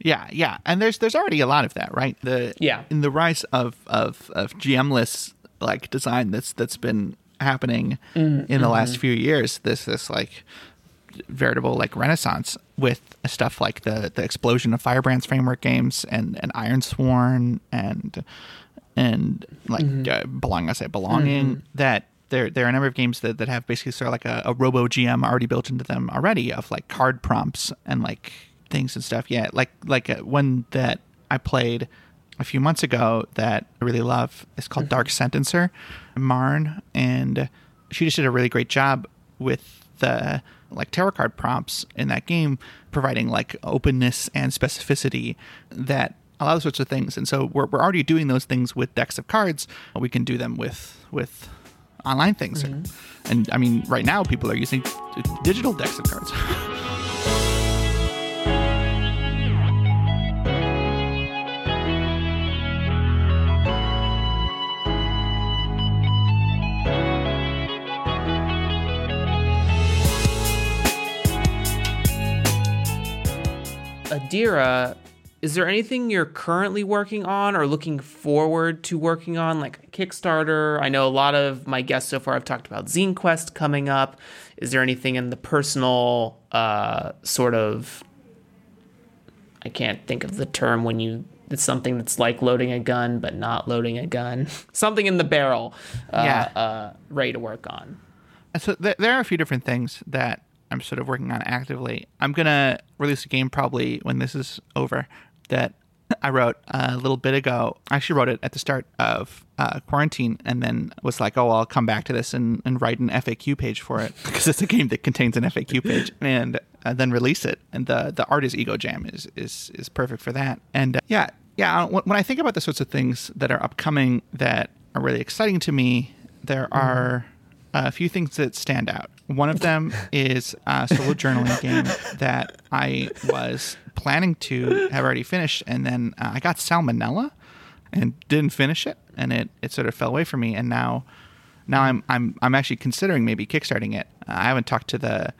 Yeah, yeah, and there's there's already a lot of that, right? The Yeah. in the rise of of of GMless like design that's that's been happening mm, in the last mm-hmm. few years. This this like veritable like renaissance with stuff like the the explosion of Firebrands framework games and and Ironsworn and and like mm-hmm. uh, belong I say belonging mm-hmm. that there there are a number of games that, that have basically sort of like a, a robo GM already built into them already of like card prompts and like things and stuff. Yeah, like like uh, one that I played a few months ago that I really love is called Dark Sentencer, Marn, and she just did a really great job with the like tarot card prompts in that game, providing like openness and specificity that allow those sorts of things. And so we're, we're already doing those things with decks of cards. We can do them with with online things. Mm-hmm. And I mean, right now people are using digital decks of cards. *laughs* Adira, is there anything you're currently working on or looking forward to working on, like Kickstarter? I know a lot of my guests so far have talked about Zine Quest coming up. Is there anything in the personal uh, sort of? I can't think of the term when you it's something that's like loading a gun but not loading a gun. *laughs* something in the barrel, uh, yeah, uh, ready to work on. So th- there are a few different things that I'm sort of working on actively. I'm gonna release a game probably when this is over that I wrote a little bit ago. I actually wrote it at the start of uh, quarantine and then was like, oh, I'll come back to this and, and write an FAQ page for it *laughs* because it's a game that contains an FAQ page *laughs* and uh, then release it. And the, the art is Ego Jam is, is, is perfect for that. And uh, yeah, yeah, when I think about the sorts of things that are upcoming that are really exciting to me, there are a few things that stand out. One of them is a solo journaling game that I was planning to have already finished, and then uh, I got salmonella and didn't finish it, and it, it sort of fell away from me. And now, now I'm I'm I'm actually considering maybe kickstarting it. Uh, I haven't talked to the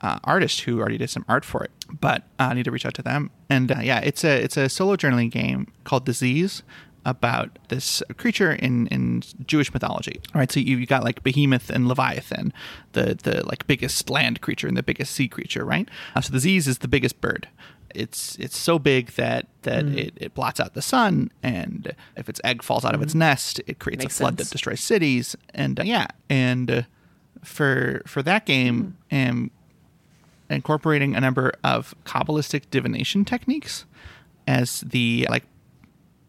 uh, artist who already did some art for it, but uh, I need to reach out to them. And uh, yeah, it's a it's a solo journaling game called Ziz, about this creature in, in Jewish mythology. Right, so you, you got like Behemoth and Leviathan, the the like biggest land creature and the biggest sea creature, right? Uh, so the Ziz is the biggest bird. It's it's so big that that mm. it, it blots out the sun, and if its egg falls out mm. of its mm-hmm. nest, it creates Makes a flood sense. that destroys cities. And uh, yeah, and uh, for for that game, mm. and incorporating a number of kabbalistic divination techniques as the like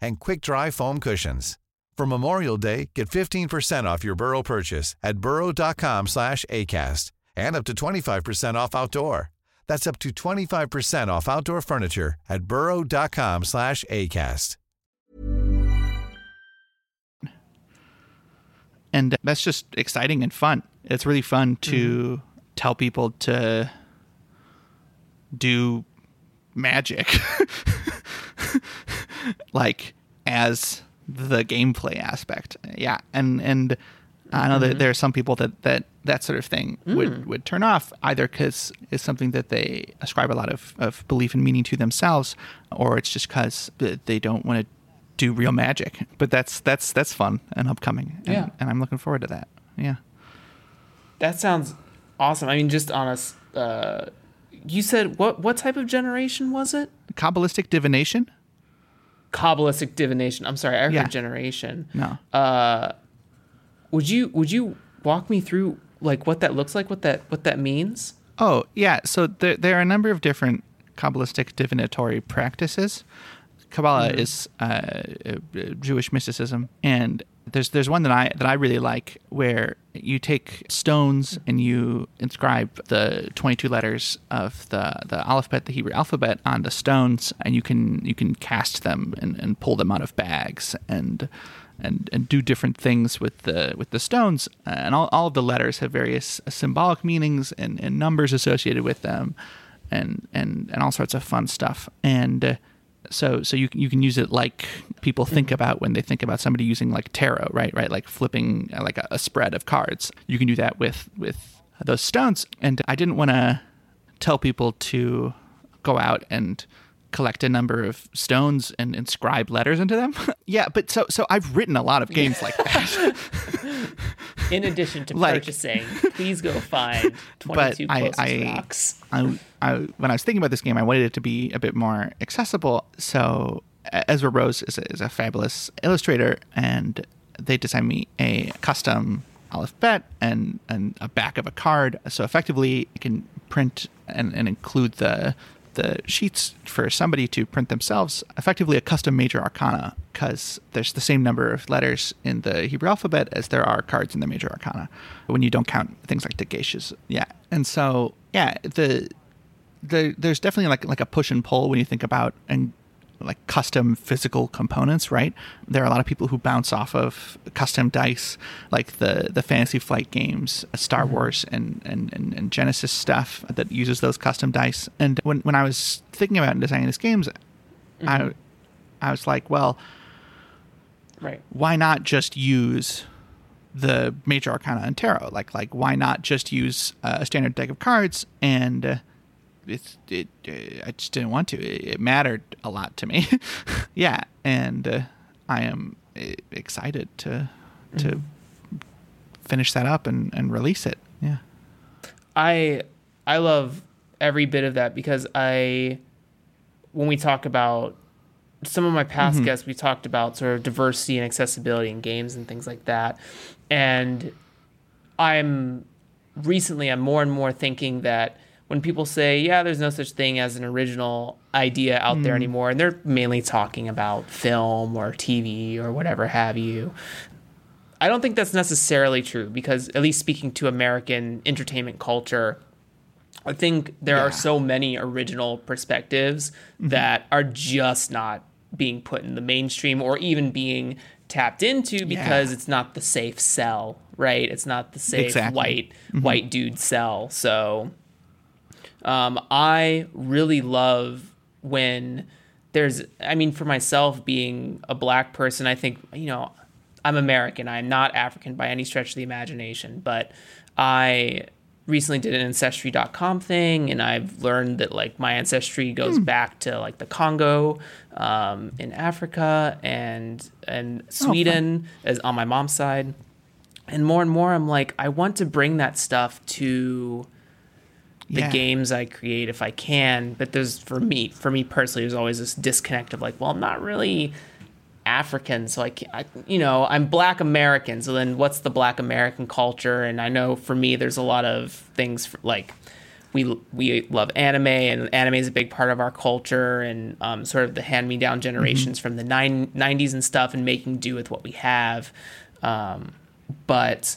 and quick dry foam cushions. For Memorial Day, get 15% off your Burrow purchase at burrow.com slash ACAST and up to 25% off outdoor. That's up to 25% off outdoor furniture at burrow.com slash ACAST. And that's just exciting and fun. It's really fun to mm-hmm. tell people to do magic. *laughs* like as the gameplay aspect. Yeah, and and I know that there are some people that that that sort of thing would would turn off either because it's something that they ascribe a lot of of belief and meaning to themselves, or it's just because they don't want to do real magic. But that's that's that's fun and upcoming. And, Yeah. and I'm looking forward to that. Yeah. That sounds awesome. I mean, just on us. Uh, you said what? What type of generation was it? Kabbalistic divination? Kabbalistic divination. I'm sorry, I heard Yeah. generation. No. Would you Would you walk me through like what that looks like? What that What that means? Oh, yeah. So there, there are a number of different Kabbalistic divinatory practices. Kabbalah is uh, uh, Jewish mysticism, and there's there's one that I that I really like where you take stones and you inscribe the 22 letters of the the alphabet, the Hebrew alphabet, on the stones, and you can you can cast them and, and pull them out of bags and and and do different things with the with the stones. And all, all of the letters have various symbolic meanings and, and numbers associated with them and and and all sorts of fun stuff. And uh, so so you can- you can use it like people think about when they think about somebody using like tarot right right? Like flipping uh, like a, a spread of cards. You can do that with with those stones. And I didn't want to tell people to go out and collect a number of stones and inscribe letters into them. *laughs* yeah, but so so I've written a lot of games like that. *laughs* In addition to Like- purchasing, *laughs* please go find 22 I, closest I, rocks. I, I, when I was thinking about this game, I wanted it to be a bit more accessible. So Ezra Rose is a, is a fabulous illustrator, and they designed me a custom alphabet and and a back of a card. So effectively, you can print and, and include the the sheets for somebody to print themselves. Effectively, a custom major arcana because there's the same number of letters in the Hebrew alphabet as there are cards in the major arcana when you don't count things like the geishas. Yeah, and so yeah, the the there's definitely like like a push and pull when you think about and like custom physical components, right? There are a lot of people who bounce off of custom dice, like the the Fantasy Flight games, Star Wars, and, and and and Genesys stuff that uses those custom dice. And when when I was thinking about designing these games, I I was like, well, Right. why not just use the major arcana and tarot like like why not just use uh, a standard deck of cards and uh, it's it uh, i just didn't want to. It, it mattered a lot to me. *laughs* Yeah and uh, i am uh, excited to to finish that up and and release it. Yeah. I I love every bit of that because I when we talk about some of my past guests we talked about sort of diversity and accessibility in games and things like that. And I'm recently I'm more and more thinking that when people say yeah there's no such thing as an original idea out there hmm. anymore and they're mainly talking about film or TV or whatever have you I don't think that's necessarily true because, at least speaking to American entertainment culture, I think there are so many original perspectives mm-hmm. that are just not being put in the mainstream or even being tapped into because Yeah. it's not the safe sell, right? It's not the safe Exactly. white mm-hmm. white dude sell. So um, I really love when there's, I mean, for myself being a black person, I think, you know, I'm American. I'm not African by any stretch of the imagination, but I recently did an ancestry.com thing and I've learned that like my ancestry goes back to like the Congo um, in Africa and and Sweden as on my mom's side. And more and more I'm like I want to bring that stuff to the Yeah. games I create if I can. But there's for me, for me personally, there's always this disconnect of like, well, I'm not really African, so I, I you know, I'm Black American. So then, what's the Black American culture? And I know for me, there's a lot of things for, like we we love anime, and anime is a big part of our culture, and um, sort of the hand me down generations from the nine, 90s and stuff, and making do with what we have. Um, but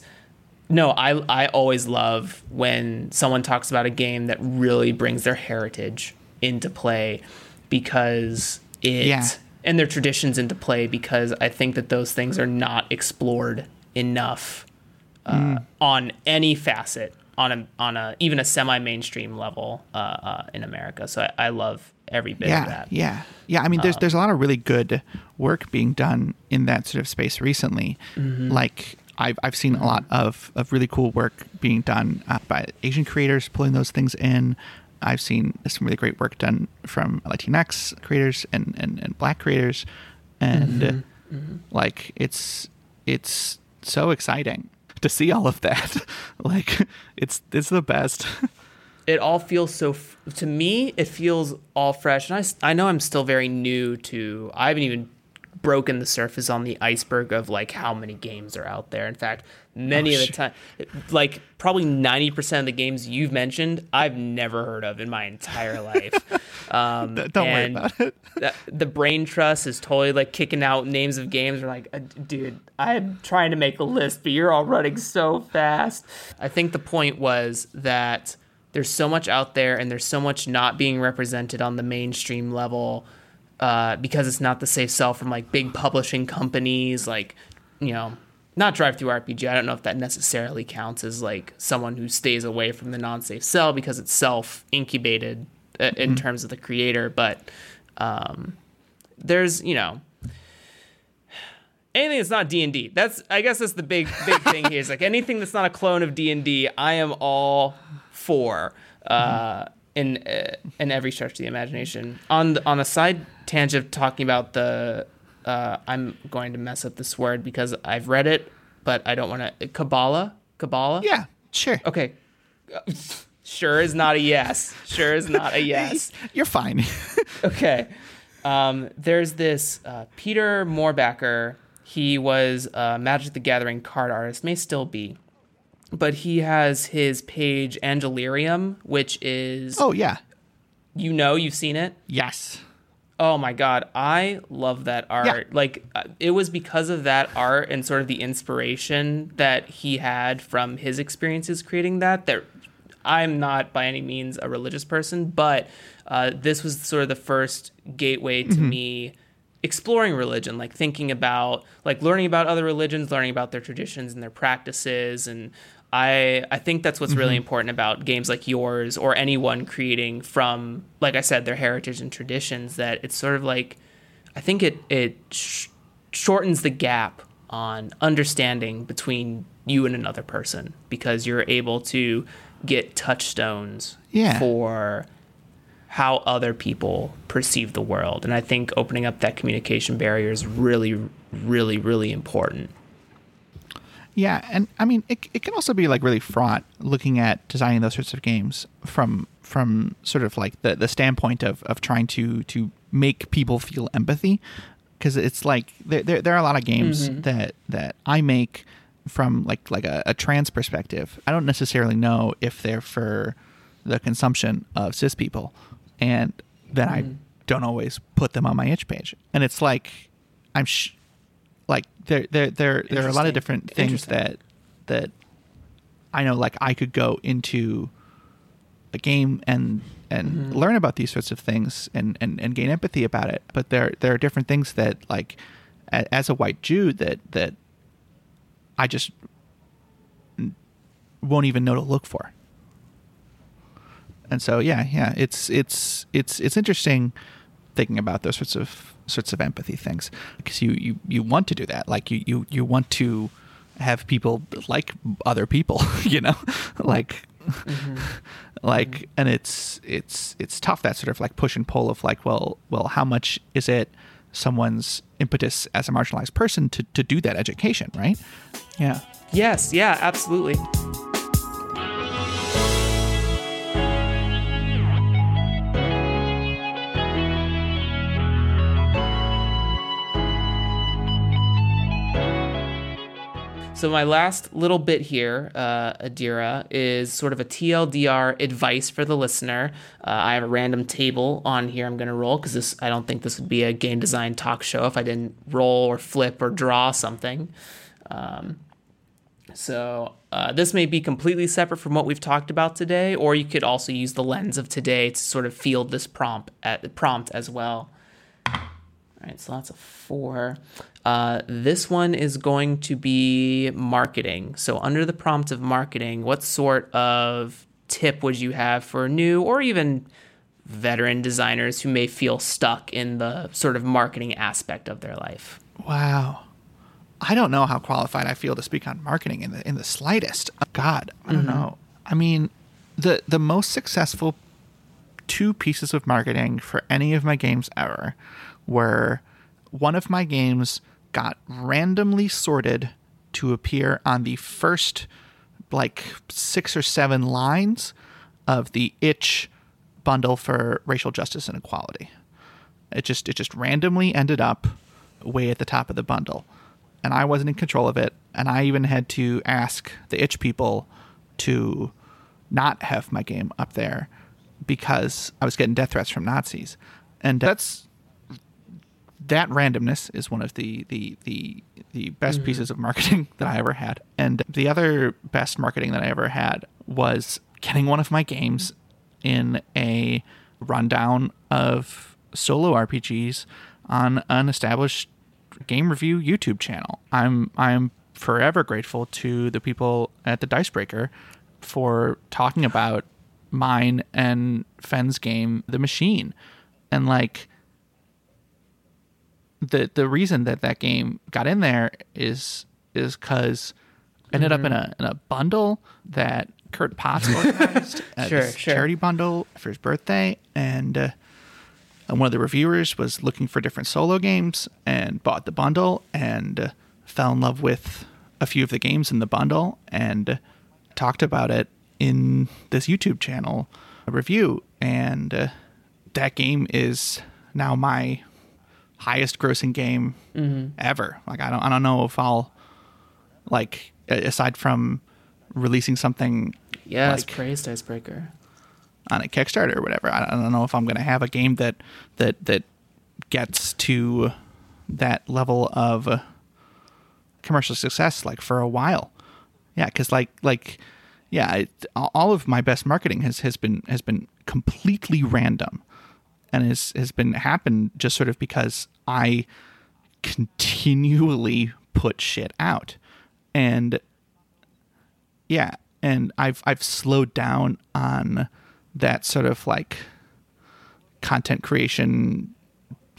no, I I always love when someone talks about a game that really brings their heritage into play because it Yeah. and their traditions into play because I think that those things are not explored enough uh, on any facet on a on a even a semi mainstream level uh, uh, in America. So I, I love every bit yeah, of that. Yeah, yeah. I mean, there's there's a lot of really good work being done in that sort of space recently. Mm-hmm. Like I've I've seen a lot of of really cool work being done uh, by Asian creators pulling those things in. I've seen some really great work done from Latinx creators and and, and Black creators, and Mm-hmm. like it's it's so exciting to see all of that. *laughs* like it's it's the best. *laughs* it all feels so f- to me it feels all fresh and I, I know i'm still very new to i haven't even broken the surface on the iceberg of like how many games are out there in fact many Oh, of the time like probably 90% of the games you've mentioned i've never heard of in my entire life *laughs* um, Don't worry about it. the, the brain trust is totally like kicking out names of games. We're like, uh, dude, I'm trying to make a list, but you're all running so fast. I think the point was that there's so much out there and there's so much not being represented on the mainstream level uh, because it's not the safe sell from like big publishing companies, like, you know, not DriveThruRPG. I don't know if that necessarily counts as like someone who stays away from the non safe sell because it's self incubated uh, in terms of the creator, but um, there's you know anything that's not D&D. That's I guess that's the big big *laughs* thing here. Is like anything that's not a clone of D&D, I am all for uh, in uh, in every stretch of the imagination. On the, on a side tangent talking about the uh, I'm going to mess up this word because I've read it, but I don't want to Kabbalah? Kabbalah? yeah, sure. Okay. *laughs* Sure is not a yes. Sure is not a *laughs* yes. You're fine. *laughs* Okay. Um, there's this uh, Peter Mohrbacher. He was a Magic the Gathering card artist, may still be, but he has his page Angelarium, which is oh yeah. you know you've seen it. Yes. Oh my god, I love that art. Yeah. Like uh, it was because of that art and sort of the inspiration that he had from his experiences creating that that I'm not by any means a religious person, but uh, this was sort of the first gateway to me exploring religion, like thinking about like learning about other religions, learning about their traditions and their practices and I I think that's what's really mm-hmm. important about games like yours or anyone creating from like I said their heritage and traditions that it's sort of like I think it it sh- shortens the gap on understanding between you and another person because you're able to get touchstones Yeah. for how other people perceive the world and I think opening up that communication barrier is really really really important. Yeah, and I mean, it, it can also be like really fraught looking at designing those sorts of games from from sort of like the, the standpoint of, of trying to to make people feel empathy, because it's like there, there there are a lot of games mm-hmm. that that I make from like like a, a trans perspective. I don't necessarily know if they're for the consumption of cis people, and then I don't always put them on my itch page, and it's like I'm. Sh- like there there there there are a lot of different things that that I know like I could go into a game and and Mm-hmm. learn about these sorts of things and, and and gain empathy about it. But there there are different things that like a, as a white Jew that that I just won't even know to look for and so yeah yeah it's it's it's it's interesting thinking about those sorts of sorts of empathy things. Because you you you want to do that. Like you you you want to have people like other people *laughs* you know? *laughs* Like mm-hmm. *laughs* like mm-hmm. and it's it's it's tough that sort of like push and pull of like well well how much is it someone's impetus as a marginalized person to to do that education right? Yeah. Yes, yeah, absolutely. So my last little bit here, uh, Adira, is sort of a TLDR advice for the listener. Uh, I have a random table on here I'm going to roll because I don't think this would be a game design talk show if I didn't roll or flip or draw something. Um, so uh, this may be completely separate from what we've talked about today, or you could also use the lens of today to sort of field this prompt at prompt as well. All right, so that's a four. Uh, this one is going to be marketing. So under the prompt of marketing, what sort of tip would you have for new or even veteran designers who may feel stuck in the sort of marketing aspect of their life. Wow. I don't know how qualified I feel to speak on marketing in the in the slightest. God, I don't know. I mean, the the most successful two pieces of marketing for any of my games ever were one of my games got randomly sorted to appear on the first like six or seven lines of the itch bundle for racial justice and equality. It just it just randomly ended up way at the top of the bundle and i wasn't in control of it and i even had to ask the itch people to not have my game up there because i was getting death threats from nazis. And that's that randomness is one of the the the, the best mm-hmm. pieces of marketing *laughs* that I ever had. And the other best marketing that I ever had was getting one of my games in a rundown of solo RPGs on an established game review YouTube channel. I'm I'm forever grateful to the people at the Dicebreaker for talking about mine and Fenn's game, The Machine. And like the the reason that that game got in there is is because ended up in a in a bundle that Kurt Potts *laughs* organized, uh, sure. charity bundle for his birthday, and uh, and one of the reviewers was looking for different solo games and bought the bundle and uh, fell in love with a few of the games in the bundle and talked about it in this YouTube channel review, and uh, that game is now my highest grossing game mm-hmm. ever. Like I don't I don't know if I'll like aside from releasing something Yes, like, praise Dicebreaker. on a Kickstarter or whatever. I don't know if I'm going to have a game that that that gets to that level of commercial success like for a while. Yeah, because like like yeah, it, all of my best marketing has has been has been completely random, and has has been happened just sort of because I continually put shit out, and yeah, and I've I've slowed down on that sort of like content creation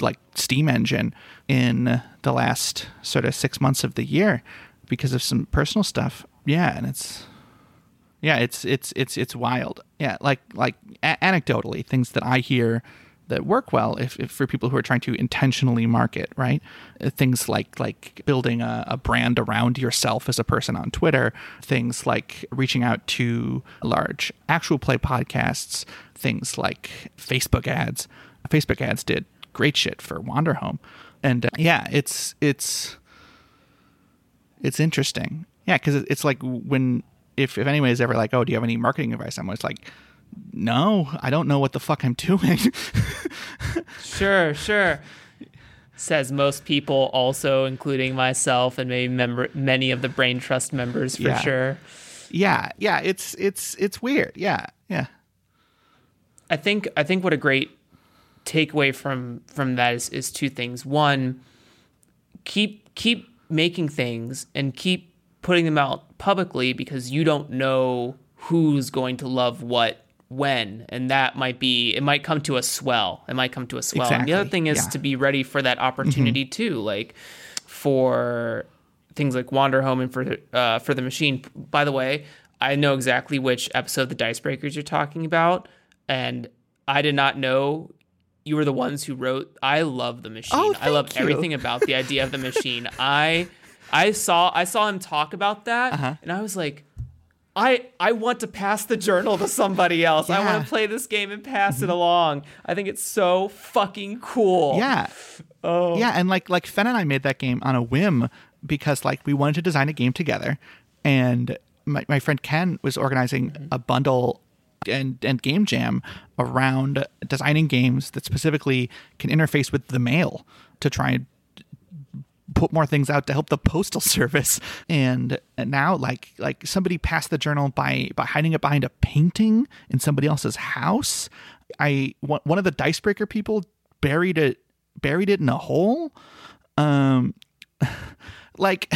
like steam engine in the last sort of 6 months of the year because of some personal stuff. Yeah, and it's yeah, it's it's it's it's wild. Yeah, like like a- anecdotally things that I hear that work well if, if for people who are trying to intentionally market, right? Uh, Things like like building a, a brand around yourself as a person on Twitter, things like reaching out to large actual play podcasts, things like Facebook ads. Facebook ads did great shit for Wanderhome. And uh, yeah, it's it's it's interesting. Yeah, because it's like when if if anyone is ever like, oh, do you have any marketing advice? I'm always like, no, I don't know what the fuck I'm doing. Sure, sure. Says most people, also including myself and maybe member many of the Brain Trust members for Yeah. sure. yeah, yeah, it's it's it's weird. Yeah, yeah, I think I think what a great takeaway from from that is, is two things. One, keep keep making things and keep putting them out publicly because you don't know who's going to love what when and that might be it might come to a swell. It might come to a swell. And the other thing is yeah. to be ready for that opportunity too like for things like wander home and for uh, for the machine. By the way i know exactly which episode of the Dicebreakers you're talking about and i did not know you were the ones who wrote i love the machine. Oh, i love you. everything about the idea of the machine. *laughs* I i saw i saw him talk about that Uh-huh. and i was like I I want to pass the journal to somebody else. I Yeah. Mm-hmm. want to play this game and pass it along. I think it's so fucking cool. yeah, oh, yeah. And like like Fen and I made that game on a whim because like we wanted to design a game together, and my my friend Ken was organizing a bundle and and game jam around designing games that specifically can interface with the mail to try and put more things out to help the postal *laughs* service and now like like somebody passed the journal by by hiding it behind a painting in somebody else's house i one one of the dicebreaker people buried it buried it in a hole um *laughs* like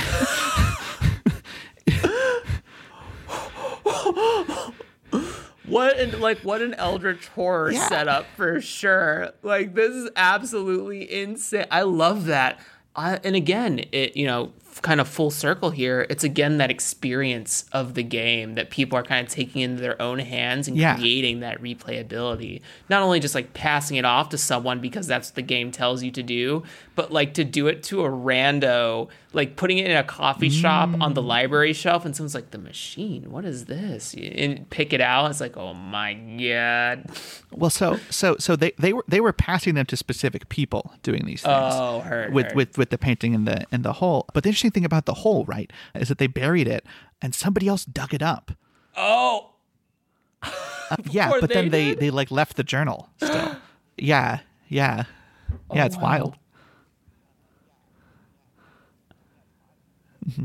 what an like what an eldritch horror Yeah. setup for sure. Like this is absolutely insane. I love that. I, and again, it you know kind of full circle here. It's again that experience of the game that people are kind of taking into their own hands and Yeah. creating that replayability. Not only just like passing it off to someone because that's what the game tells you to do, but like to do it to a rando, like putting it in a coffee shop on Mm. the library shelf, and someone's like, "The machine, what is this?" And pick it out. It's like, "Oh my god!" Well, so so so they, they were they were passing them to specific people doing these things. Oh, heard, with heard. with with the painting and the and the hole. But the interesting thing about the hole, right, is that they buried it and somebody else dug it up. Oh, Uh, *laughs* yeah, but then they they did? they like left the journal still. *gasps* yeah, yeah, yeah. it's wow. wild.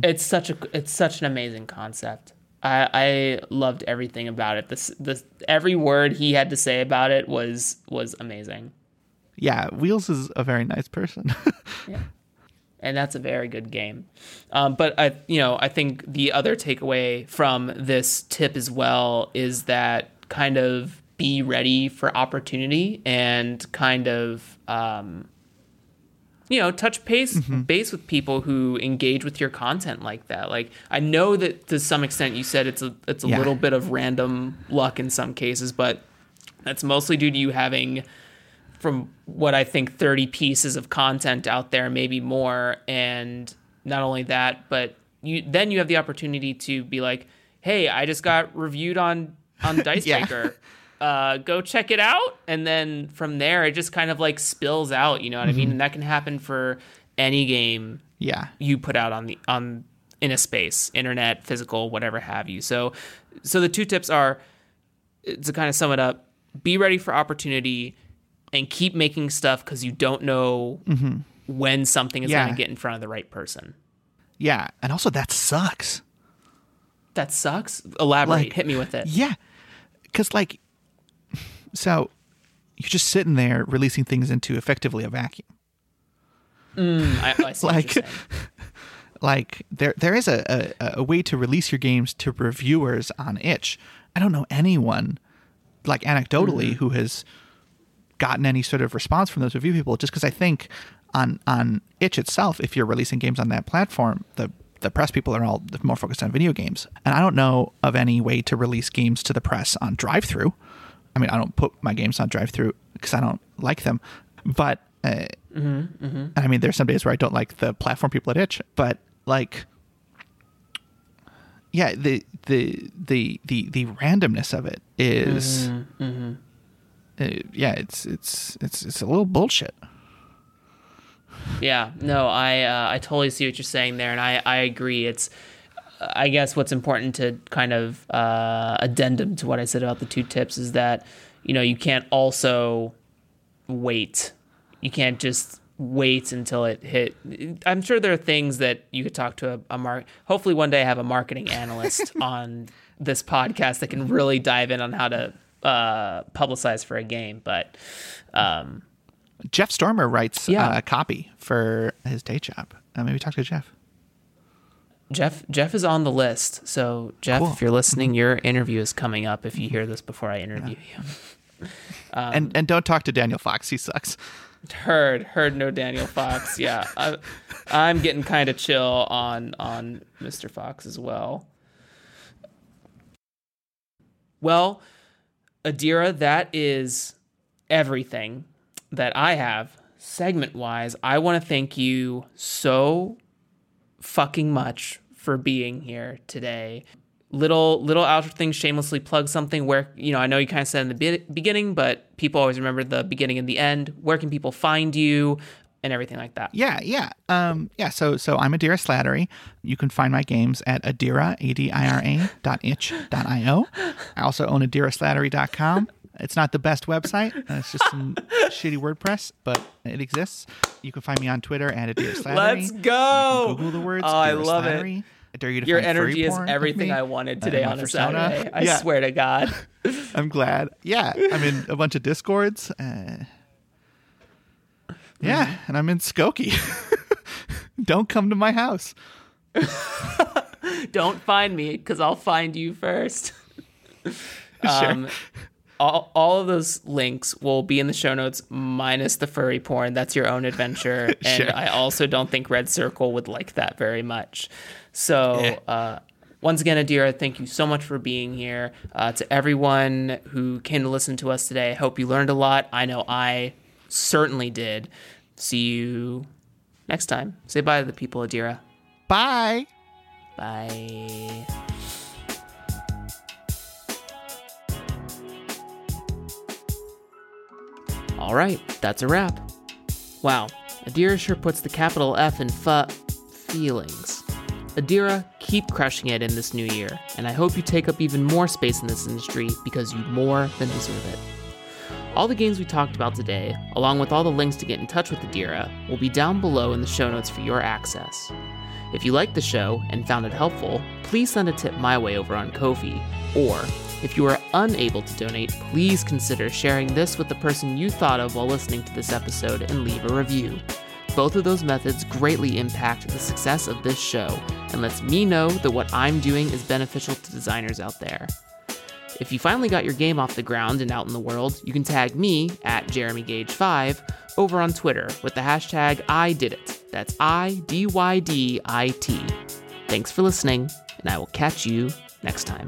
it's such a it's such an amazing concept. I I loved everything about it. This this every word he had to say about it was was amazing. Yeah, Wheels is a very nice person. *laughs* and that's a very good game. Um, but I, you know, I think the other takeaway from this tip as well is that kind of be ready for opportunity and kind of, um, you know, touch base base with people who engage with your content like that. Like I know that to some extent you said it's a it's a Yeah. little bit of random luck in some cases, but that's mostly due to you having from what I think 30 pieces of content out there, maybe more. And not only that, but you then you have the opportunity to be like, hey, I just got reviewed on on *laughs* Dice Yeah. Uh, go check it out. And then from there it just kind of like spills out, you know what I mean? And that can happen for any game yeah, you put out on the on in a space, internet, physical, whatever have you. So so the two tips are to kind of sum it up, be ready for opportunity and keep making stuff cuz you don't know mm-hmm. when something is Yeah. going to get in front of the right person. yeah, and also that sucks. That sucks. Elaborate, Like- hit me with it. Yeah, because like, so you're just sitting there releasing things into effectively a vacuum. Mm, I, I see what *laughs* like- *laughs* like there there is a, a, a way to release your games to reviewers on itch i don't know anyone like anecdotally mm-hmm. who has gotten any sort of response from those review people just because i think on on itch itself if you're releasing games on that platform the the press people are all more focused on video games. And i don't know of any way to release games to the press on DriveThru i mean i don't put my games on DriveThru because i don't like them but uh, mm-hmm, mm-hmm. I mean, there's some days where I don't like the platform people at itch, but like, yeah, the the the the the randomness of it is- mm-hmm, uh, yeah, it's it's it's it's a little bullshit. Yeah, no, I uh, I totally see what you're saying there, and I I agree. It's I guess what's important to kind of uh, addendum to what I said about the two tips is that you know you can't also wait. You can't just wait until it hit. I'm sure there are things that you could talk to a, a mark. Hopefully, one day I have a marketing analyst *laughs* on this podcast that can really dive in on how to uh, publicize for a game. But um, Jeff Stormer writes Yeah. uh, a copy for his day job. Uh, maybe talk to Jeff. Jeff Jeff is on the list. So Jeff, Cool. if you're listening, your interview is coming up. If you hear this before I interview you, *laughs* and and don't talk to Daniel Fox. He sucks. heard heard no Daniel Fox. *laughs* Yeah, I, I'm getting kind of chill on on Mr. Fox as well. Well, Adira, that is everything that I have segment wise. I want to thank you so fucking much for being here today. Little little outro thing, shamelessly plug something where you know I know you kind of said in the be- beginning, but people always remember the beginning and the end. Where can people find you and everything like that? Yeah, yeah. Um, yeah, so so I'm Adira Slattery. You can find my games at Adira, A-D-I-R-A *laughs* dot itch dot I-O. I also own AdiraSlattery.com. It's not the best website. Uh, It's just some *laughs* shitty WordPress, but it exists. You can find me on Twitter at Adira Slattery. Let's go! Google the words. Oh, I love it. I dare you to Your energy is everything. I wanted today on a persona. Saturday. I Yeah. swear to God. *laughs* I'm glad. Yeah, I'm in a bunch of discords. Uh, yeah, and I'm in Skokie. *laughs* Don't come to my house. *laughs* Don't find me because I'll find you first. *laughs* Um, all, all of those links will be in the show notes, minus the furry porn. That's your own adventure. And Sure. I also don't think RedCircle would like that very much. So, Yeah. uh, once again, Adira, thank you so much for being here. Uh, to everyone who came to listen to us today, I hope you learned a lot. I know I certainly did. See you next time. Say bye to the people, Adira. Bye. Bye. All right, that's a wrap. Wow, Adira sure puts the capital F in fu feelings. Adira, keep crushing it in this new year, and I hope you take up even more space in this industry because you more than deserve it. All the games we talked about today, along with all the links to get in touch with Adira, will be down below in the show notes for your access. If you liked the show and found it helpful, please send a tip my way over on Ko-fi. Or, if you are unable to donate, please consider sharing this with the person you thought of while listening to this episode and leave a review. Both of those methods greatly impact the success of this show and lets me know that what I'm doing is beneficial to designers out there. If you finally got your game off the ground and out in the world, you can tag me at JeremyGage5 over on Twitter with the hashtag I did it. That's I D Y D I T. Thanks for listening, and I will catch you next time.